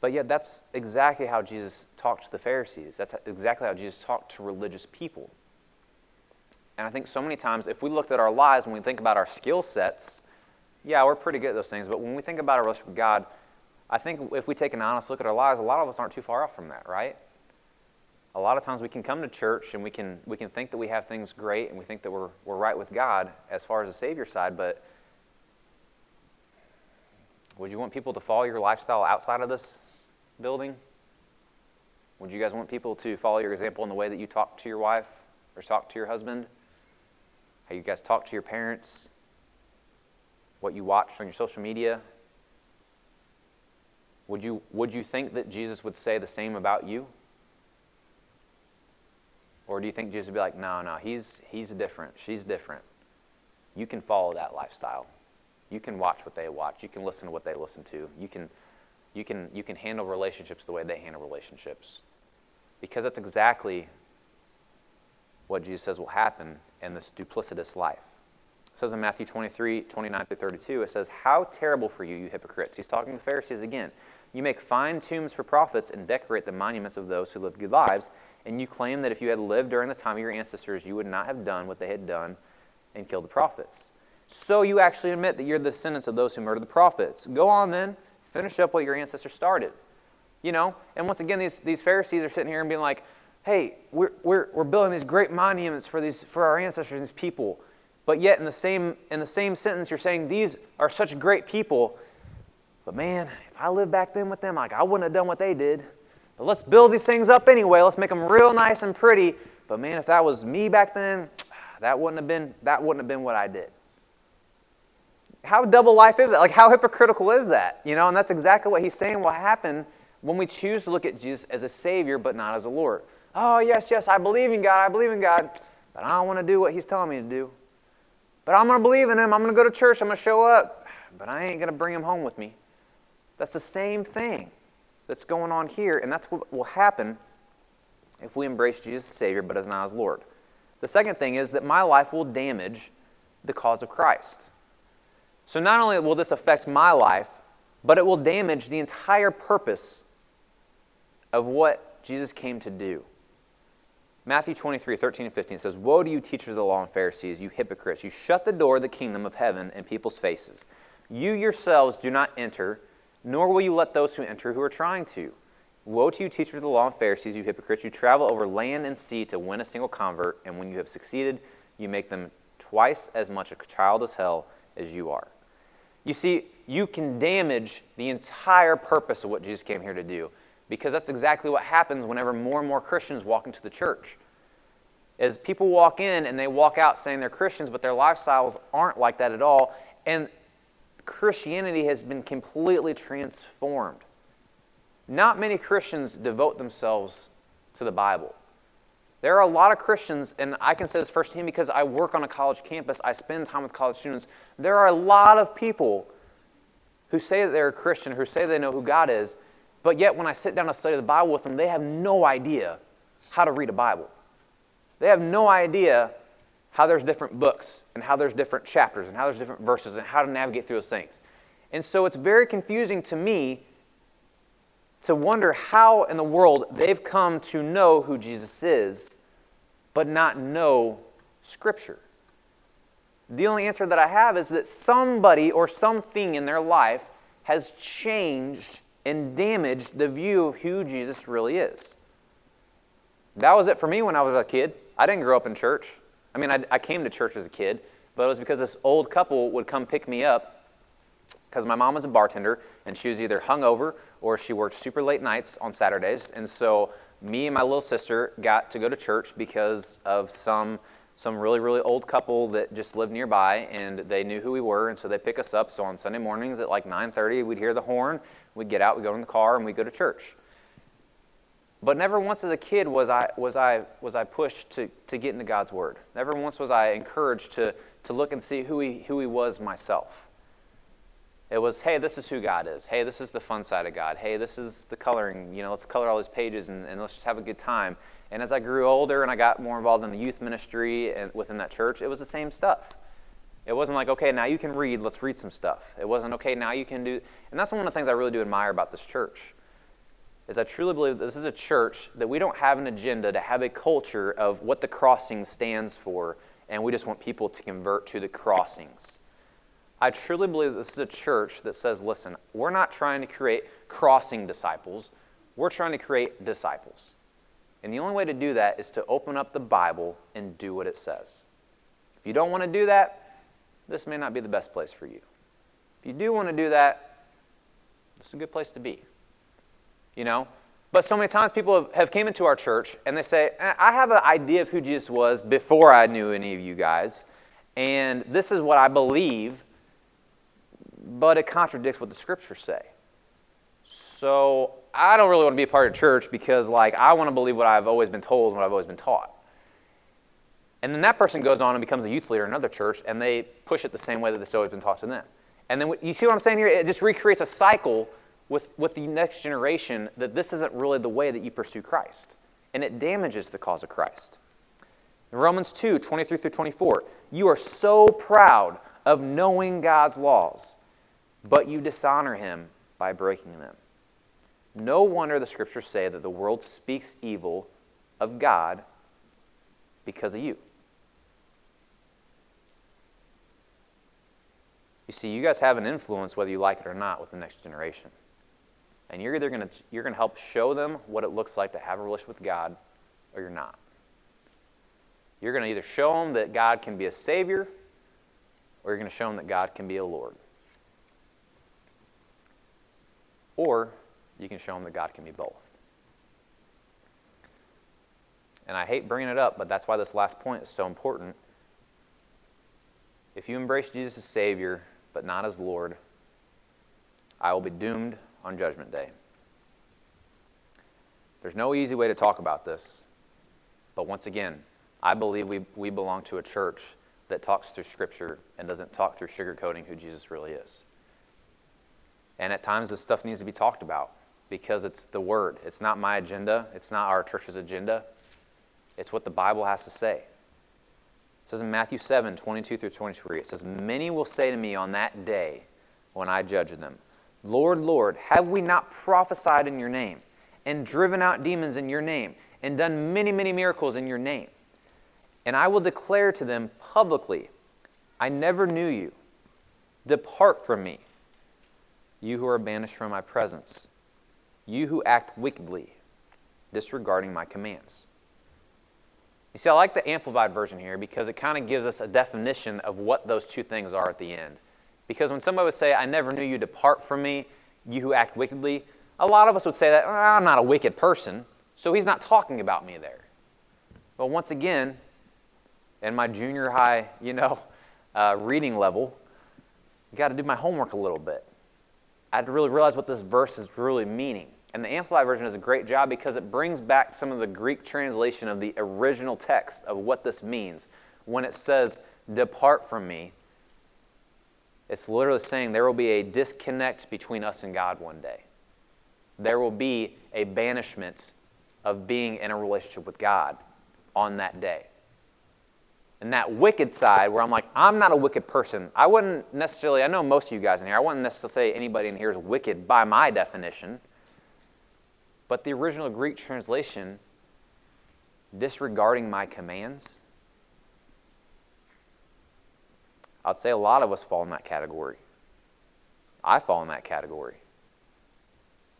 But yet, that's exactly how Jesus talked to the Pharisees. That's exactly how Jesus talked to religious people. And I think so many times, if we looked at our lives, when we think about our skill sets, yeah, we're pretty good at those things. But when we think about our relationship with God, I think if we take an honest look at our lives, a lot of us aren't too far off from that, right? A lot of times we can come to church and we can, we can think that we have things great and we think that we're, we're right with God as far as the Savior side, but would you want people to follow your lifestyle outside of this building? Would you guys want people to follow your example in the way that you talk to your wife or talk to your husband? How you guys talk to your parents? what you watch on your social media? Would you, would you think that Jesus would say the same about you? Or do you think Jesus would be like, no, no, he's, he's different. She's different. You can follow that lifestyle. You can watch what they watch. You can listen to what they listen to. You can, you can, you can handle relationships the way they handle relationships. Because that's exactly what Jesus says will happen in this duplicitous life. It says in Matthew 23, 29 through 32, it says, How terrible for you, you hypocrites. He's talking to the Pharisees again. You make fine tombs for prophets and decorate the monuments of those who live good lives, and you claim that if you had lived during the time of your ancestors, you would not have done what they had done and killed the prophets. So you actually admit that you're the descendants of those who murdered the prophets. Go on then, finish up what your ancestors started. You know, and once again, these, these Pharisees are sitting here and being like, hey, we're, we're, we're building these great monuments for, these, for our ancestors, and these people. But yet, in the, same, in the same sentence, you're saying these are such great people. But man, if I lived back then with them, like I wouldn't have done what they did. But let's build these things up anyway. Let's make them real nice and pretty. But man, if that was me back then, [SIGHS] that wouldn't have been, that wouldn't have been what I did. How double life is that? Like, how hypocritical is that? You know, and that's exactly what he's saying will happen when we choose to look at Jesus as a Savior but not as a Lord. Oh, yes, yes, I believe in God, I believe in God, but I don't want to do what He's telling me to do. But I'm going to believe in Him, I'm going to go to church, I'm going to show up, but I ain't going to bring Him home with me. That's the same thing that's going on here, and that's what will happen if we embrace Jesus as Savior but as not as Lord. The second thing is that my life will damage the cause of Christ. So not only will this affect my life, but it will damage the entire purpose of what Jesus came to do. Matthew 23, 13 and 15 says, Woe to you, teachers of the law and Pharisees, you hypocrites! You shut the door of the kingdom of heaven in people's faces. You yourselves do not enter, nor will you let those who enter who are trying to. Woe to you, teachers of the law and Pharisees, you hypocrites! You travel over land and sea to win a single convert, and when you have succeeded, you make them twice as much a child as hell as you are. You see, you can damage the entire purpose of what Jesus came here to do because that's exactly what happens whenever more and more Christians walk into the church. As people walk in and they walk out saying they're Christians, but their lifestyles aren't like that at all, and Christianity has been completely transformed. Not many Christians devote themselves to the Bible. There are a lot of Christians, and I can say this firsthand because I work on a college campus, I spend time with college students. There are a lot of people who say that they're a Christian, who say they know who God is, but yet, when I sit down to study the Bible with them, they have no idea how to read a Bible. They have no idea how there's different books and how there's different chapters and how there's different verses and how to navigate through those things. And so it's very confusing to me to wonder how in the world they've come to know who Jesus is, but not know Scripture. The only answer that I have is that somebody or something in their life has changed and damaged the view of who Jesus really is. That was it for me when I was a kid. I didn't grow up in church. I mean, I, I came to church as a kid, but it was because this old couple would come pick me up because my mom was a bartender and she was either hungover or she worked super late nights on Saturdays. And so me and my little sister got to go to church because of some some really really old couple that just lived nearby and they knew who we were and so they pick us up so on sunday mornings at like 9.30 we'd hear the horn We'd get out, we'd go in the car, and we'd go to church. But never once as a kid was I, was I, was I pushed to, to get into God's Word. Never once was I encouraged to, to look and see who he, who he was myself. It was, hey, this is who God is. Hey, this is the fun side of God. Hey, this is the coloring. You know, let's color all these pages and, and let's just have a good time. And as I grew older and I got more involved in the youth ministry and within that church, it was the same stuff. It wasn't like, okay, now you can read, let's read some stuff. It wasn't, okay, now you can do. And that's one of the things I really do admire about this church. Is I truly believe that this is a church that we don't have an agenda to have a culture of what the crossing stands for, and we just want people to convert to the crossings. I truly believe that this is a church that says, listen, we're not trying to create crossing disciples, we're trying to create disciples. And the only way to do that is to open up the Bible and do what it says. If you don't want to do that, this may not be the best place for you. If you do want to do that, this is a good place to be. You know? But so many times people have, have came into our church and they say, I have an idea of who Jesus was before I knew any of you guys, and this is what I believe, but it contradicts what the scriptures say. So I don't really want to be a part of church because, like, I want to believe what I've always been told and what I've always been taught. And then that person goes on and becomes a youth leader in another church, and they push it the same way that it's always been taught to them. And then you see what I'm saying here? It just recreates a cycle with, with the next generation that this isn't really the way that you pursue Christ. And it damages the cause of Christ. In Romans 2 23 through 24, you are so proud of knowing God's laws, but you dishonor him by breaking them. No wonder the scriptures say that the world speaks evil of God because of you. You see, you guys have an influence, whether you like it or not, with the next generation. And you're either going to you're going to help show them what it looks like to have a relationship with God, or you're not. You're going to either show them that God can be a Savior, or you're going to show them that God can be a Lord. Or you can show them that God can be both. And I hate bringing it up, but that's why this last point is so important. If you embrace Jesus as Savior, but not as Lord, I will be doomed on Judgment Day. There's no easy way to talk about this, but once again, I believe we, we belong to a church that talks through Scripture and doesn't talk through sugarcoating who Jesus really is. And at times, this stuff needs to be talked about because it's the Word. It's not my agenda, it's not our church's agenda, it's what the Bible has to say. It says in Matthew 7 22 through 23, it says, Many will say to me on that day when I judge them, Lord, Lord, have we not prophesied in your name, and driven out demons in your name, and done many, many miracles in your name? And I will declare to them publicly, I never knew you. Depart from me, you who are banished from my presence, you who act wickedly, disregarding my commands. You see, I like the amplified version here because it kind of gives us a definition of what those two things are at the end. Because when somebody would say, I never knew you, depart from me, you who act wickedly, a lot of us would say that, I'm not a wicked person, so he's not talking about me there. But once again, in my junior high, you know, [LAUGHS] uh, reading level, I got to do my homework a little bit. I had to really realize what this verse is really meaning. And the Amplified Version does a great job because it brings back some of the Greek translation of the original text of what this means. When it says, Depart from me, it's literally saying there will be a disconnect between us and God one day. There will be a banishment of being in a relationship with God on that day. And that wicked side, where I'm like, I'm not a wicked person. I wouldn't necessarily, I know most of you guys in here, I wouldn't necessarily say anybody in here is wicked by my definition. But the original Greek translation, disregarding my commands, I'd say a lot of us fall in that category. I fall in that category.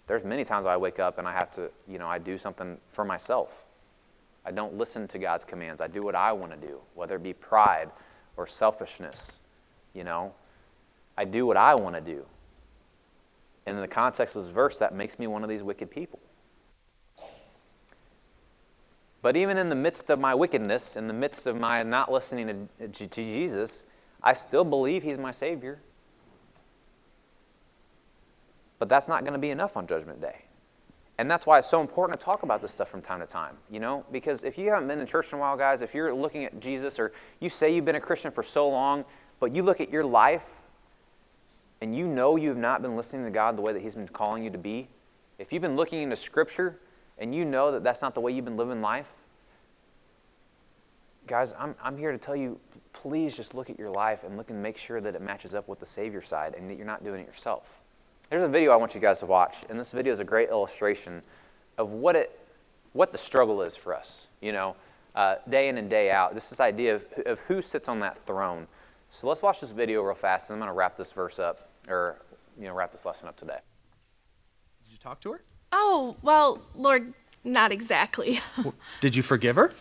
There's many times I wake up and I have to, you know, I do something for myself. I don't listen to God's commands. I do what I want to do, whether it be pride or selfishness, you know. I do what I want to do. And in the context of this verse, that makes me one of these wicked people. But even in the midst of my wickedness, in the midst of my not listening to, to Jesus, I still believe He's my Savior. But that's not going to be enough on Judgment Day. And that's why it's so important to talk about this stuff from time to time, you know? Because if you haven't been in church in a while, guys, if you're looking at Jesus or you say you've been a Christian for so long, but you look at your life and you know you've not been listening to God the way that He's been calling you to be, if you've been looking into Scripture and you know that that's not the way you've been living life, guys, I'm, I'm here to tell you please just look at your life and look and make sure that it matches up with the Savior side and that you're not doing it yourself. There's a video I want you guys to watch, and this video is a great illustration of what, it, what the struggle is for us, you know, uh, day in and day out. This is this idea of, of who sits on that throne. So let's watch this video real fast, and I'm going to wrap this verse up, or, you know, wrap this lesson up today. Did you talk to her? Oh, well, Lord, not exactly. [LAUGHS] Did you forgive her?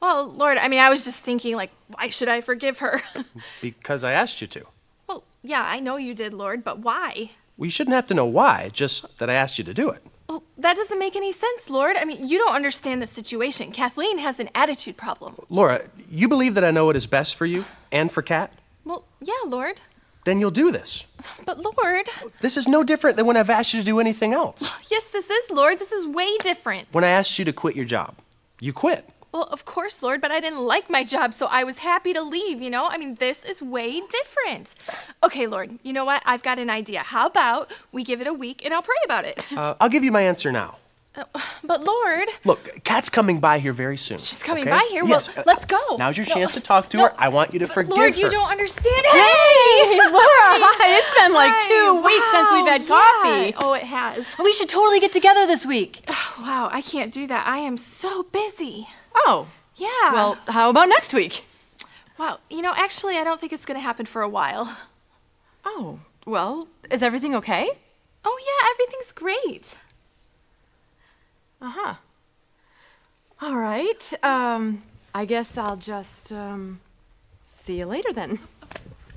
Well, Lord, I mean, I was just thinking, like, why should I forgive her? [LAUGHS] Because I asked you to. well, yeah, I know you did, Lord, but why? Well, you shouldn't have to know why, just that I asked you to do it. Well, that doesn't make any sense, Lord. I mean, you don't understand the situation. Kathleen has an attitude problem. Laura, you believe that I know what is best for you and for Kat? Well, yeah, Lord. then you'll do this. But Lord, This is no different than when I've asked you to do anything else. [SIGHS] yes, this is, Lord. This is way different. When I asked you to quit your job, you quit. Well, of course, Lord, but I didn't like my job, so I was happy to leave, you know? I mean, this is way different. Okay, Lord, you know what? I've got an idea. How about we give it a week and I'll pray about it? Uh, I'll give you my answer now. But Lord, Look, Kat's coming by here very soon. She's coming okay? by here? Well, Yes, uh, let's go. Now's your No, chance to talk to no. her. I want you to forgive Lord, her. you don't understand. It! Hey, [LAUGHS] Laura, hi. It's been like Hi, two weeks since we've had wow, coffee. Oh, it has. We should totally get together this week. [SIGHS] Wow, I can't do that. I am so busy. Oh, Yeah. well, how about next week? wow. You know, actually, I don't think it's going to happen for a while. Oh, well, is everything okay? Oh, yeah, everything's great. Uh huh. All right. Um, I guess I'll just um, see you later then.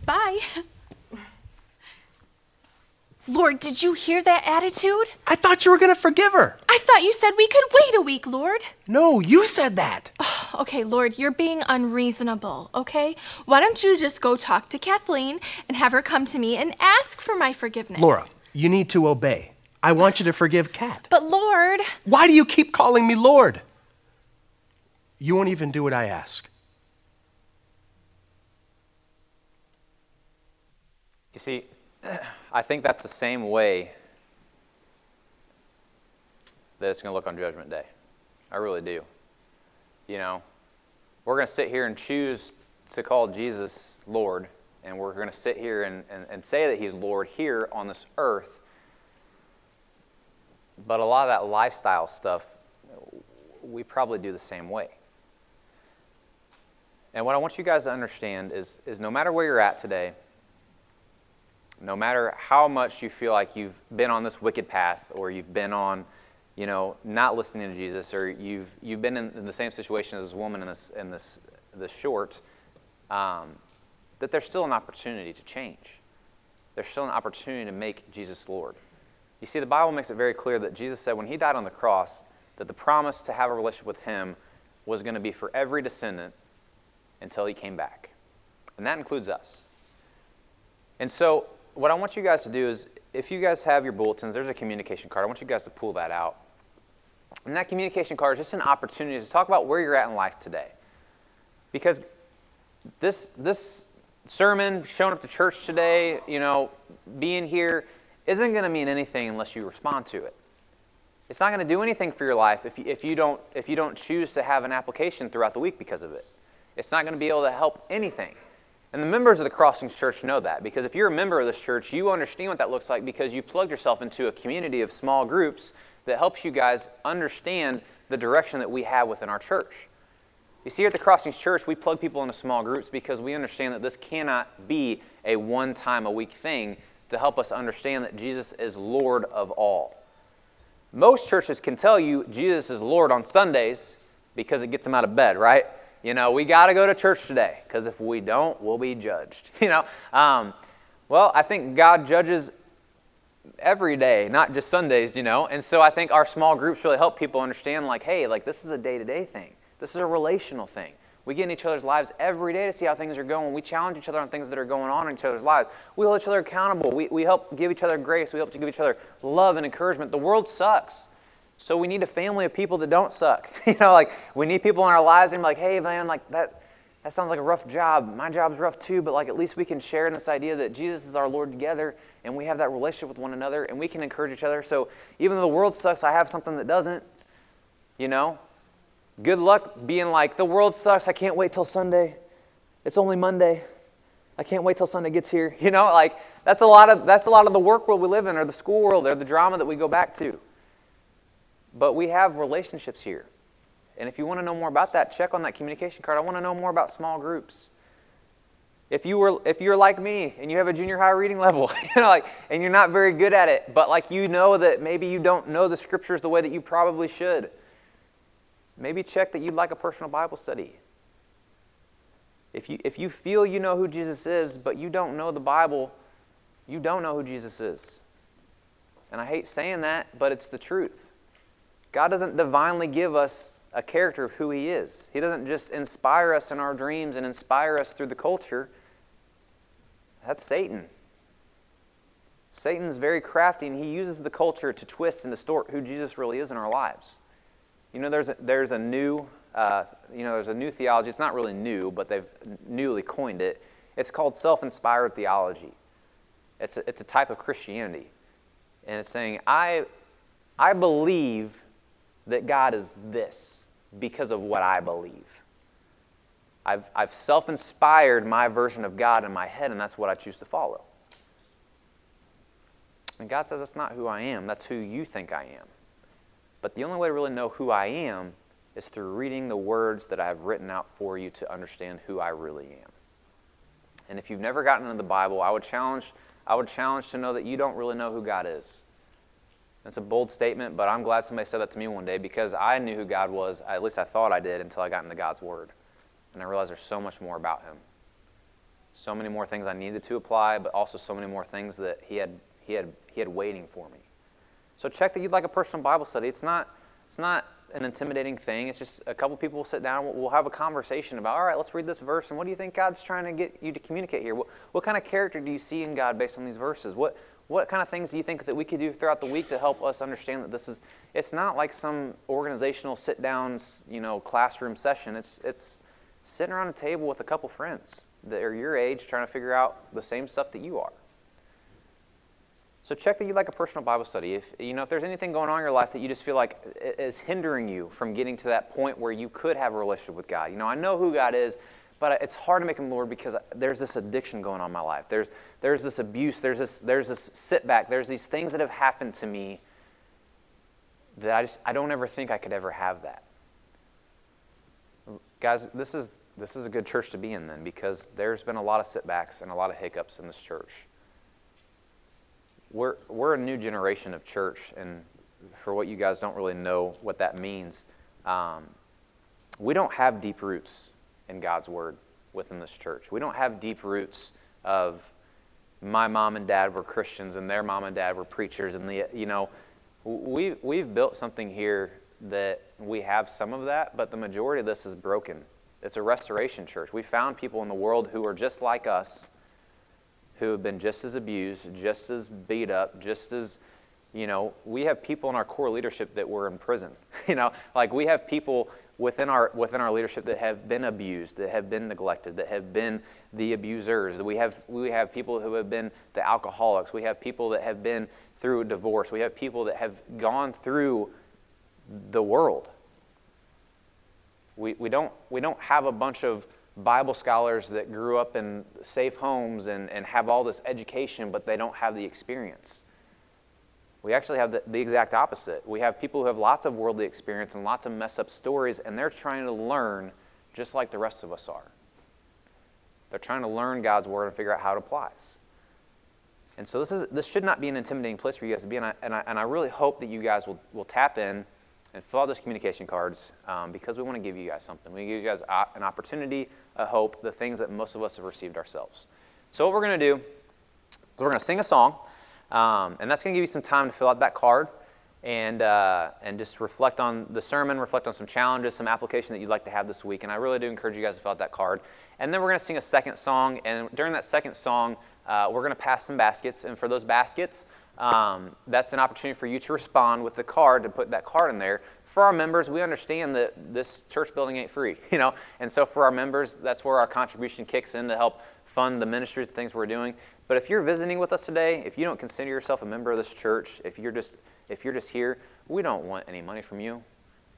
Bye. [LAUGHS] Lord, did you hear that attitude? I thought you were going to forgive her. I thought you said we could wait a week, Lord. No, you said that. [SIGHS] Okay, Lord, you're being unreasonable, okay? Why don't you just go talk to Kathleen and have her come to me and ask for my forgiveness? Laura, you need to obey. I want you to forgive Kat. But Lord, Why do you keep calling me Lord? You won't even do what I ask. You see, I think that's the same way that it's going to look on Judgment Day. I really do. You know, we're going to sit here and choose to call Jesus Lord, and we're going to sit here and, and, and say that He's Lord here on this earth. But a lot of that lifestyle stuff, we probably do the same way. And what I want you guys to understand is, is no matter where you're at today, no matter how much you feel like you've been on this wicked path or you've been on you know not listening to jesus or you've you've been in, in the same situation as this woman in this in this this short um, that there's still an opportunity to change. There's still an opportunity to make jesus lord. You see the bible makes it very clear that jesus said when he died on the cross that the promise to have a relationship with him was going to be for every descendant until he came back. And that includes us. And so, what I want you guys to do is, if you guys have your bulletins, there's a communication card. I want you guys to pull that out. And that communication card is just an opportunity to talk about where you're at in life today. Because this, this sermon, showing up to church today, you know, being here, isn't going to mean anything unless you respond to it. It's not going to do anything for your life if you, if, you don't, if you don't choose to have an application throughout the week because of it. It's not going to be able to help anything. And the members of the Crossings Church know that because if you're a member of this church, you understand what that looks like because you plugged yourself into a community of small groups that helps you guys understand the direction that we have within our church. You see, here at the Crossings Church, we plug people into small groups because we understand that this cannot be a one time a week thing to help us understand that Jesus is Lord of all. Most churches can tell you Jesus is Lord on Sundays because it gets them out of bed, right? You know, we got to go to church today because if we don't, we'll be judged. [LAUGHS] You know, um, well, I think God judges every day, not just Sundays. You know, and so I think our small groups really help people understand, like, hey, like this is a day-to-day thing. This is a relational thing. We get in each other's lives every day to see how things are going. We challenge each other on things that are going on in each other's lives. We hold each other accountable. We, we help give each other grace. We help to give each other love and encouragement. The world sucks. So we need a family of people that don't suck. [LAUGHS] you know, like we need people in our lives and be like, hey man, like that that sounds like a rough job. My job's rough too, but like at least we can share in this idea that Jesus is our Lord together and we have that relationship with one another and we can encourage each other. So even though the world sucks, I have something that doesn't. You know? Good luck being like, the world sucks, I can't wait till Sunday. It's only Monday. I can't wait till Sunday gets here. [LAUGHS] You know, like that's a lot of that's a lot of the work world we live in or the school world or the drama that we go back to. But we have relationships here. And if you want to know more about that, check on that communication card. I want to know more about small groups. If you were if you're like me and you have a junior high reading [LAUGHS] level, you know, like and you're not very good at it, but like you know that maybe you don't know the scriptures the way that you probably should. Maybe check that you'd like a personal Bible study. If you, if you feel you know who Jesus is, but you don't know the Bible, you don't know who Jesus is. And I hate saying that, but it's the truth. God doesn't divinely give us a character of who He is. He doesn't just inspire us in our dreams and inspire us through the culture. That's Satan. Satan's very crafty, and he uses the culture to twist and distort who Jesus really is in our lives. You know, there's a, there's a new, uh, you know, there's a new theology. It's not really new, but they've newly coined it. It's called self-inspired theology. It's a, it's a type of Christianity, and it's saying I, I believe that God is this because of what I believe. I've, I've self inspired my version of God in my head, and that's what I choose to follow. And God says, That's not who I am, that's who you think I am. But the only way to really know who I am is through reading the words that I have written out for you to understand who I really am. And if you've never gotten into the Bible, I would challenge, I would challenge to know that you don't really know who God is. That's a bold statement, but I'm glad somebody said that to me one day because I knew who God was, at least I thought I did, until I got into God's Word. And I realized there's so much more about Him. So many more things I needed to apply, but also so many more things that He had he had, he had waiting for me. So check that you'd like a personal Bible study. It's not, it's not an intimidating thing. It's just a couple people will sit down. We'll, have a conversation about, all right, let's read this verse. And what do you think God's trying to get you to communicate here? What, what kind of character do you see in God based on these verses? What, what kind of things do you think that we could do throughout the week to help us understand that this is, it's not like some organizational sit down, you know, classroom session. It's, it's sitting around a table with a couple friends that are your age trying to figure out the same stuff that you are. So check that you like a personal Bible study. If you know if there's anything going on in your life that you just feel like is hindering you from getting to that point where you could have a relationship with God. You know, I know who God is, but it's hard to make him Lord because there's this addiction going on in my life. There's there's this abuse, there's this there's this sit back, there's these things that have happened to me that I just I don't ever think I could ever have that. Guys, this is this is a good church to be in then because there's been a lot of sitbacks and a lot of hiccups in this church we're, we're a new generation of church, and for what you guys don't really know what that means, um, we don't have deep roots in God's Word within this church. We don't have deep roots of my mom and dad were Christians and their mom and dad were preachers, and the, you know, we, we've built something here that we have some of that, but the majority of this is broken. It's a restoration church. We found people in the world who are just like us who have been just as abused, just as beat up, just as, you know, we have people in our core leadership that were in prison. [LAUGHS] you know, like we have people within our within our leadership that have been abused, that have been neglected, that have been the abusers. We have we have people who have been the alcoholics. We have people that have been through a divorce. We have people that have gone through the world. We, we, don't, we don't have a bunch of Bible scholars that grew up in safe homes and, and have all this education, but they don't have the experience. We actually have the, the exact opposite. We have people who have lots of worldly experience and lots of mess up stories, and they're trying to learn just like the rest of us are. They're trying to learn God's word and figure out how it applies. And so this, is, this should not be an intimidating place for you guys to be, and I, and I, and I really hope that you guys will, will tap in and fill out those communication cards um, because we want to give you guys something. We give you guys an opportunity, a hope, the things that most of us have received ourselves. So, what we're going to do is we're going to sing a song, um, and that's going to give you some time to fill out that card and, uh, and just reflect on the sermon, reflect on some challenges, some application that you'd like to have this week. And I really do encourage you guys to fill out that card. And then we're going to sing a second song, and during that second song, uh, we're going to pass some baskets. And for those baskets, um, that's an opportunity for you to respond with the card to put that card in there. For our members, we understand that this church building ain't free, [LAUGHS] you know, and so for our members, that's where our contribution kicks in to help fund the ministries and things we're doing. But if you're visiting with us today, if you don't consider yourself a member of this church, if you're just if you're just here, we don't want any money from you.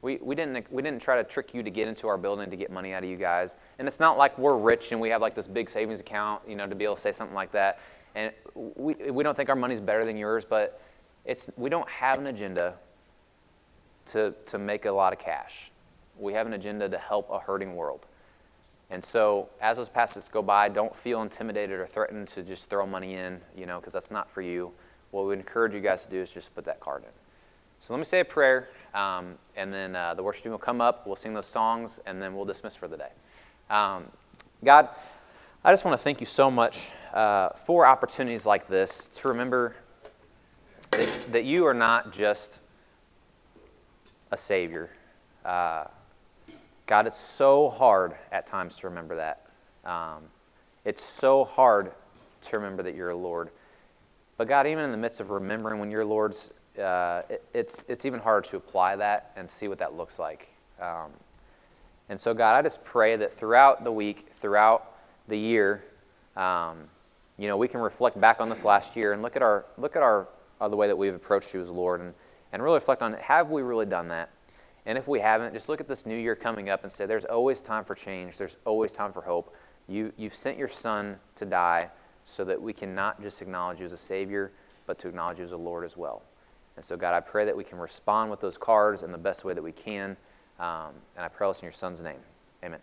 We, we, didn't, we didn't try to trick you to get into our building to get money out of you guys. And it's not like we're rich and we have like this big savings account, you know, to be able to say something like that. And we, we don't think our money's better than yours, but it's, we don't have an agenda to, to make a lot of cash. We have an agenda to help a hurting world. And so, as those passes go by, don't feel intimidated or threatened to just throw money in, you know, because that's not for you. What we encourage you guys to do is just put that card in. So, let me say a prayer, um, and then uh, the worship team will come up, we'll sing those songs, and then we'll dismiss for the day. Um, God, I just want to thank you so much uh, for opportunities like this to remember that, that you are not just a Savior. Uh, God, it's so hard at times to remember that. Um, it's so hard to remember that you're a Lord. But God, even in the midst of remembering when you're Lord's, uh, it, it's, it's even harder to apply that and see what that looks like. Um, and so, God, I just pray that throughout the week, throughout the year, um, you know, we can reflect back on this last year and look at our look at our uh, the way that we've approached you as Lord, and and really reflect on have we really done that? And if we haven't, just look at this new year coming up and say, there's always time for change. There's always time for hope. You you've sent your Son to die so that we can not just acknowledge you as a Savior, but to acknowledge you as a Lord as well. And so, God, I pray that we can respond with those cards in the best way that we can. Um, and I pray this in your Son's name. Amen.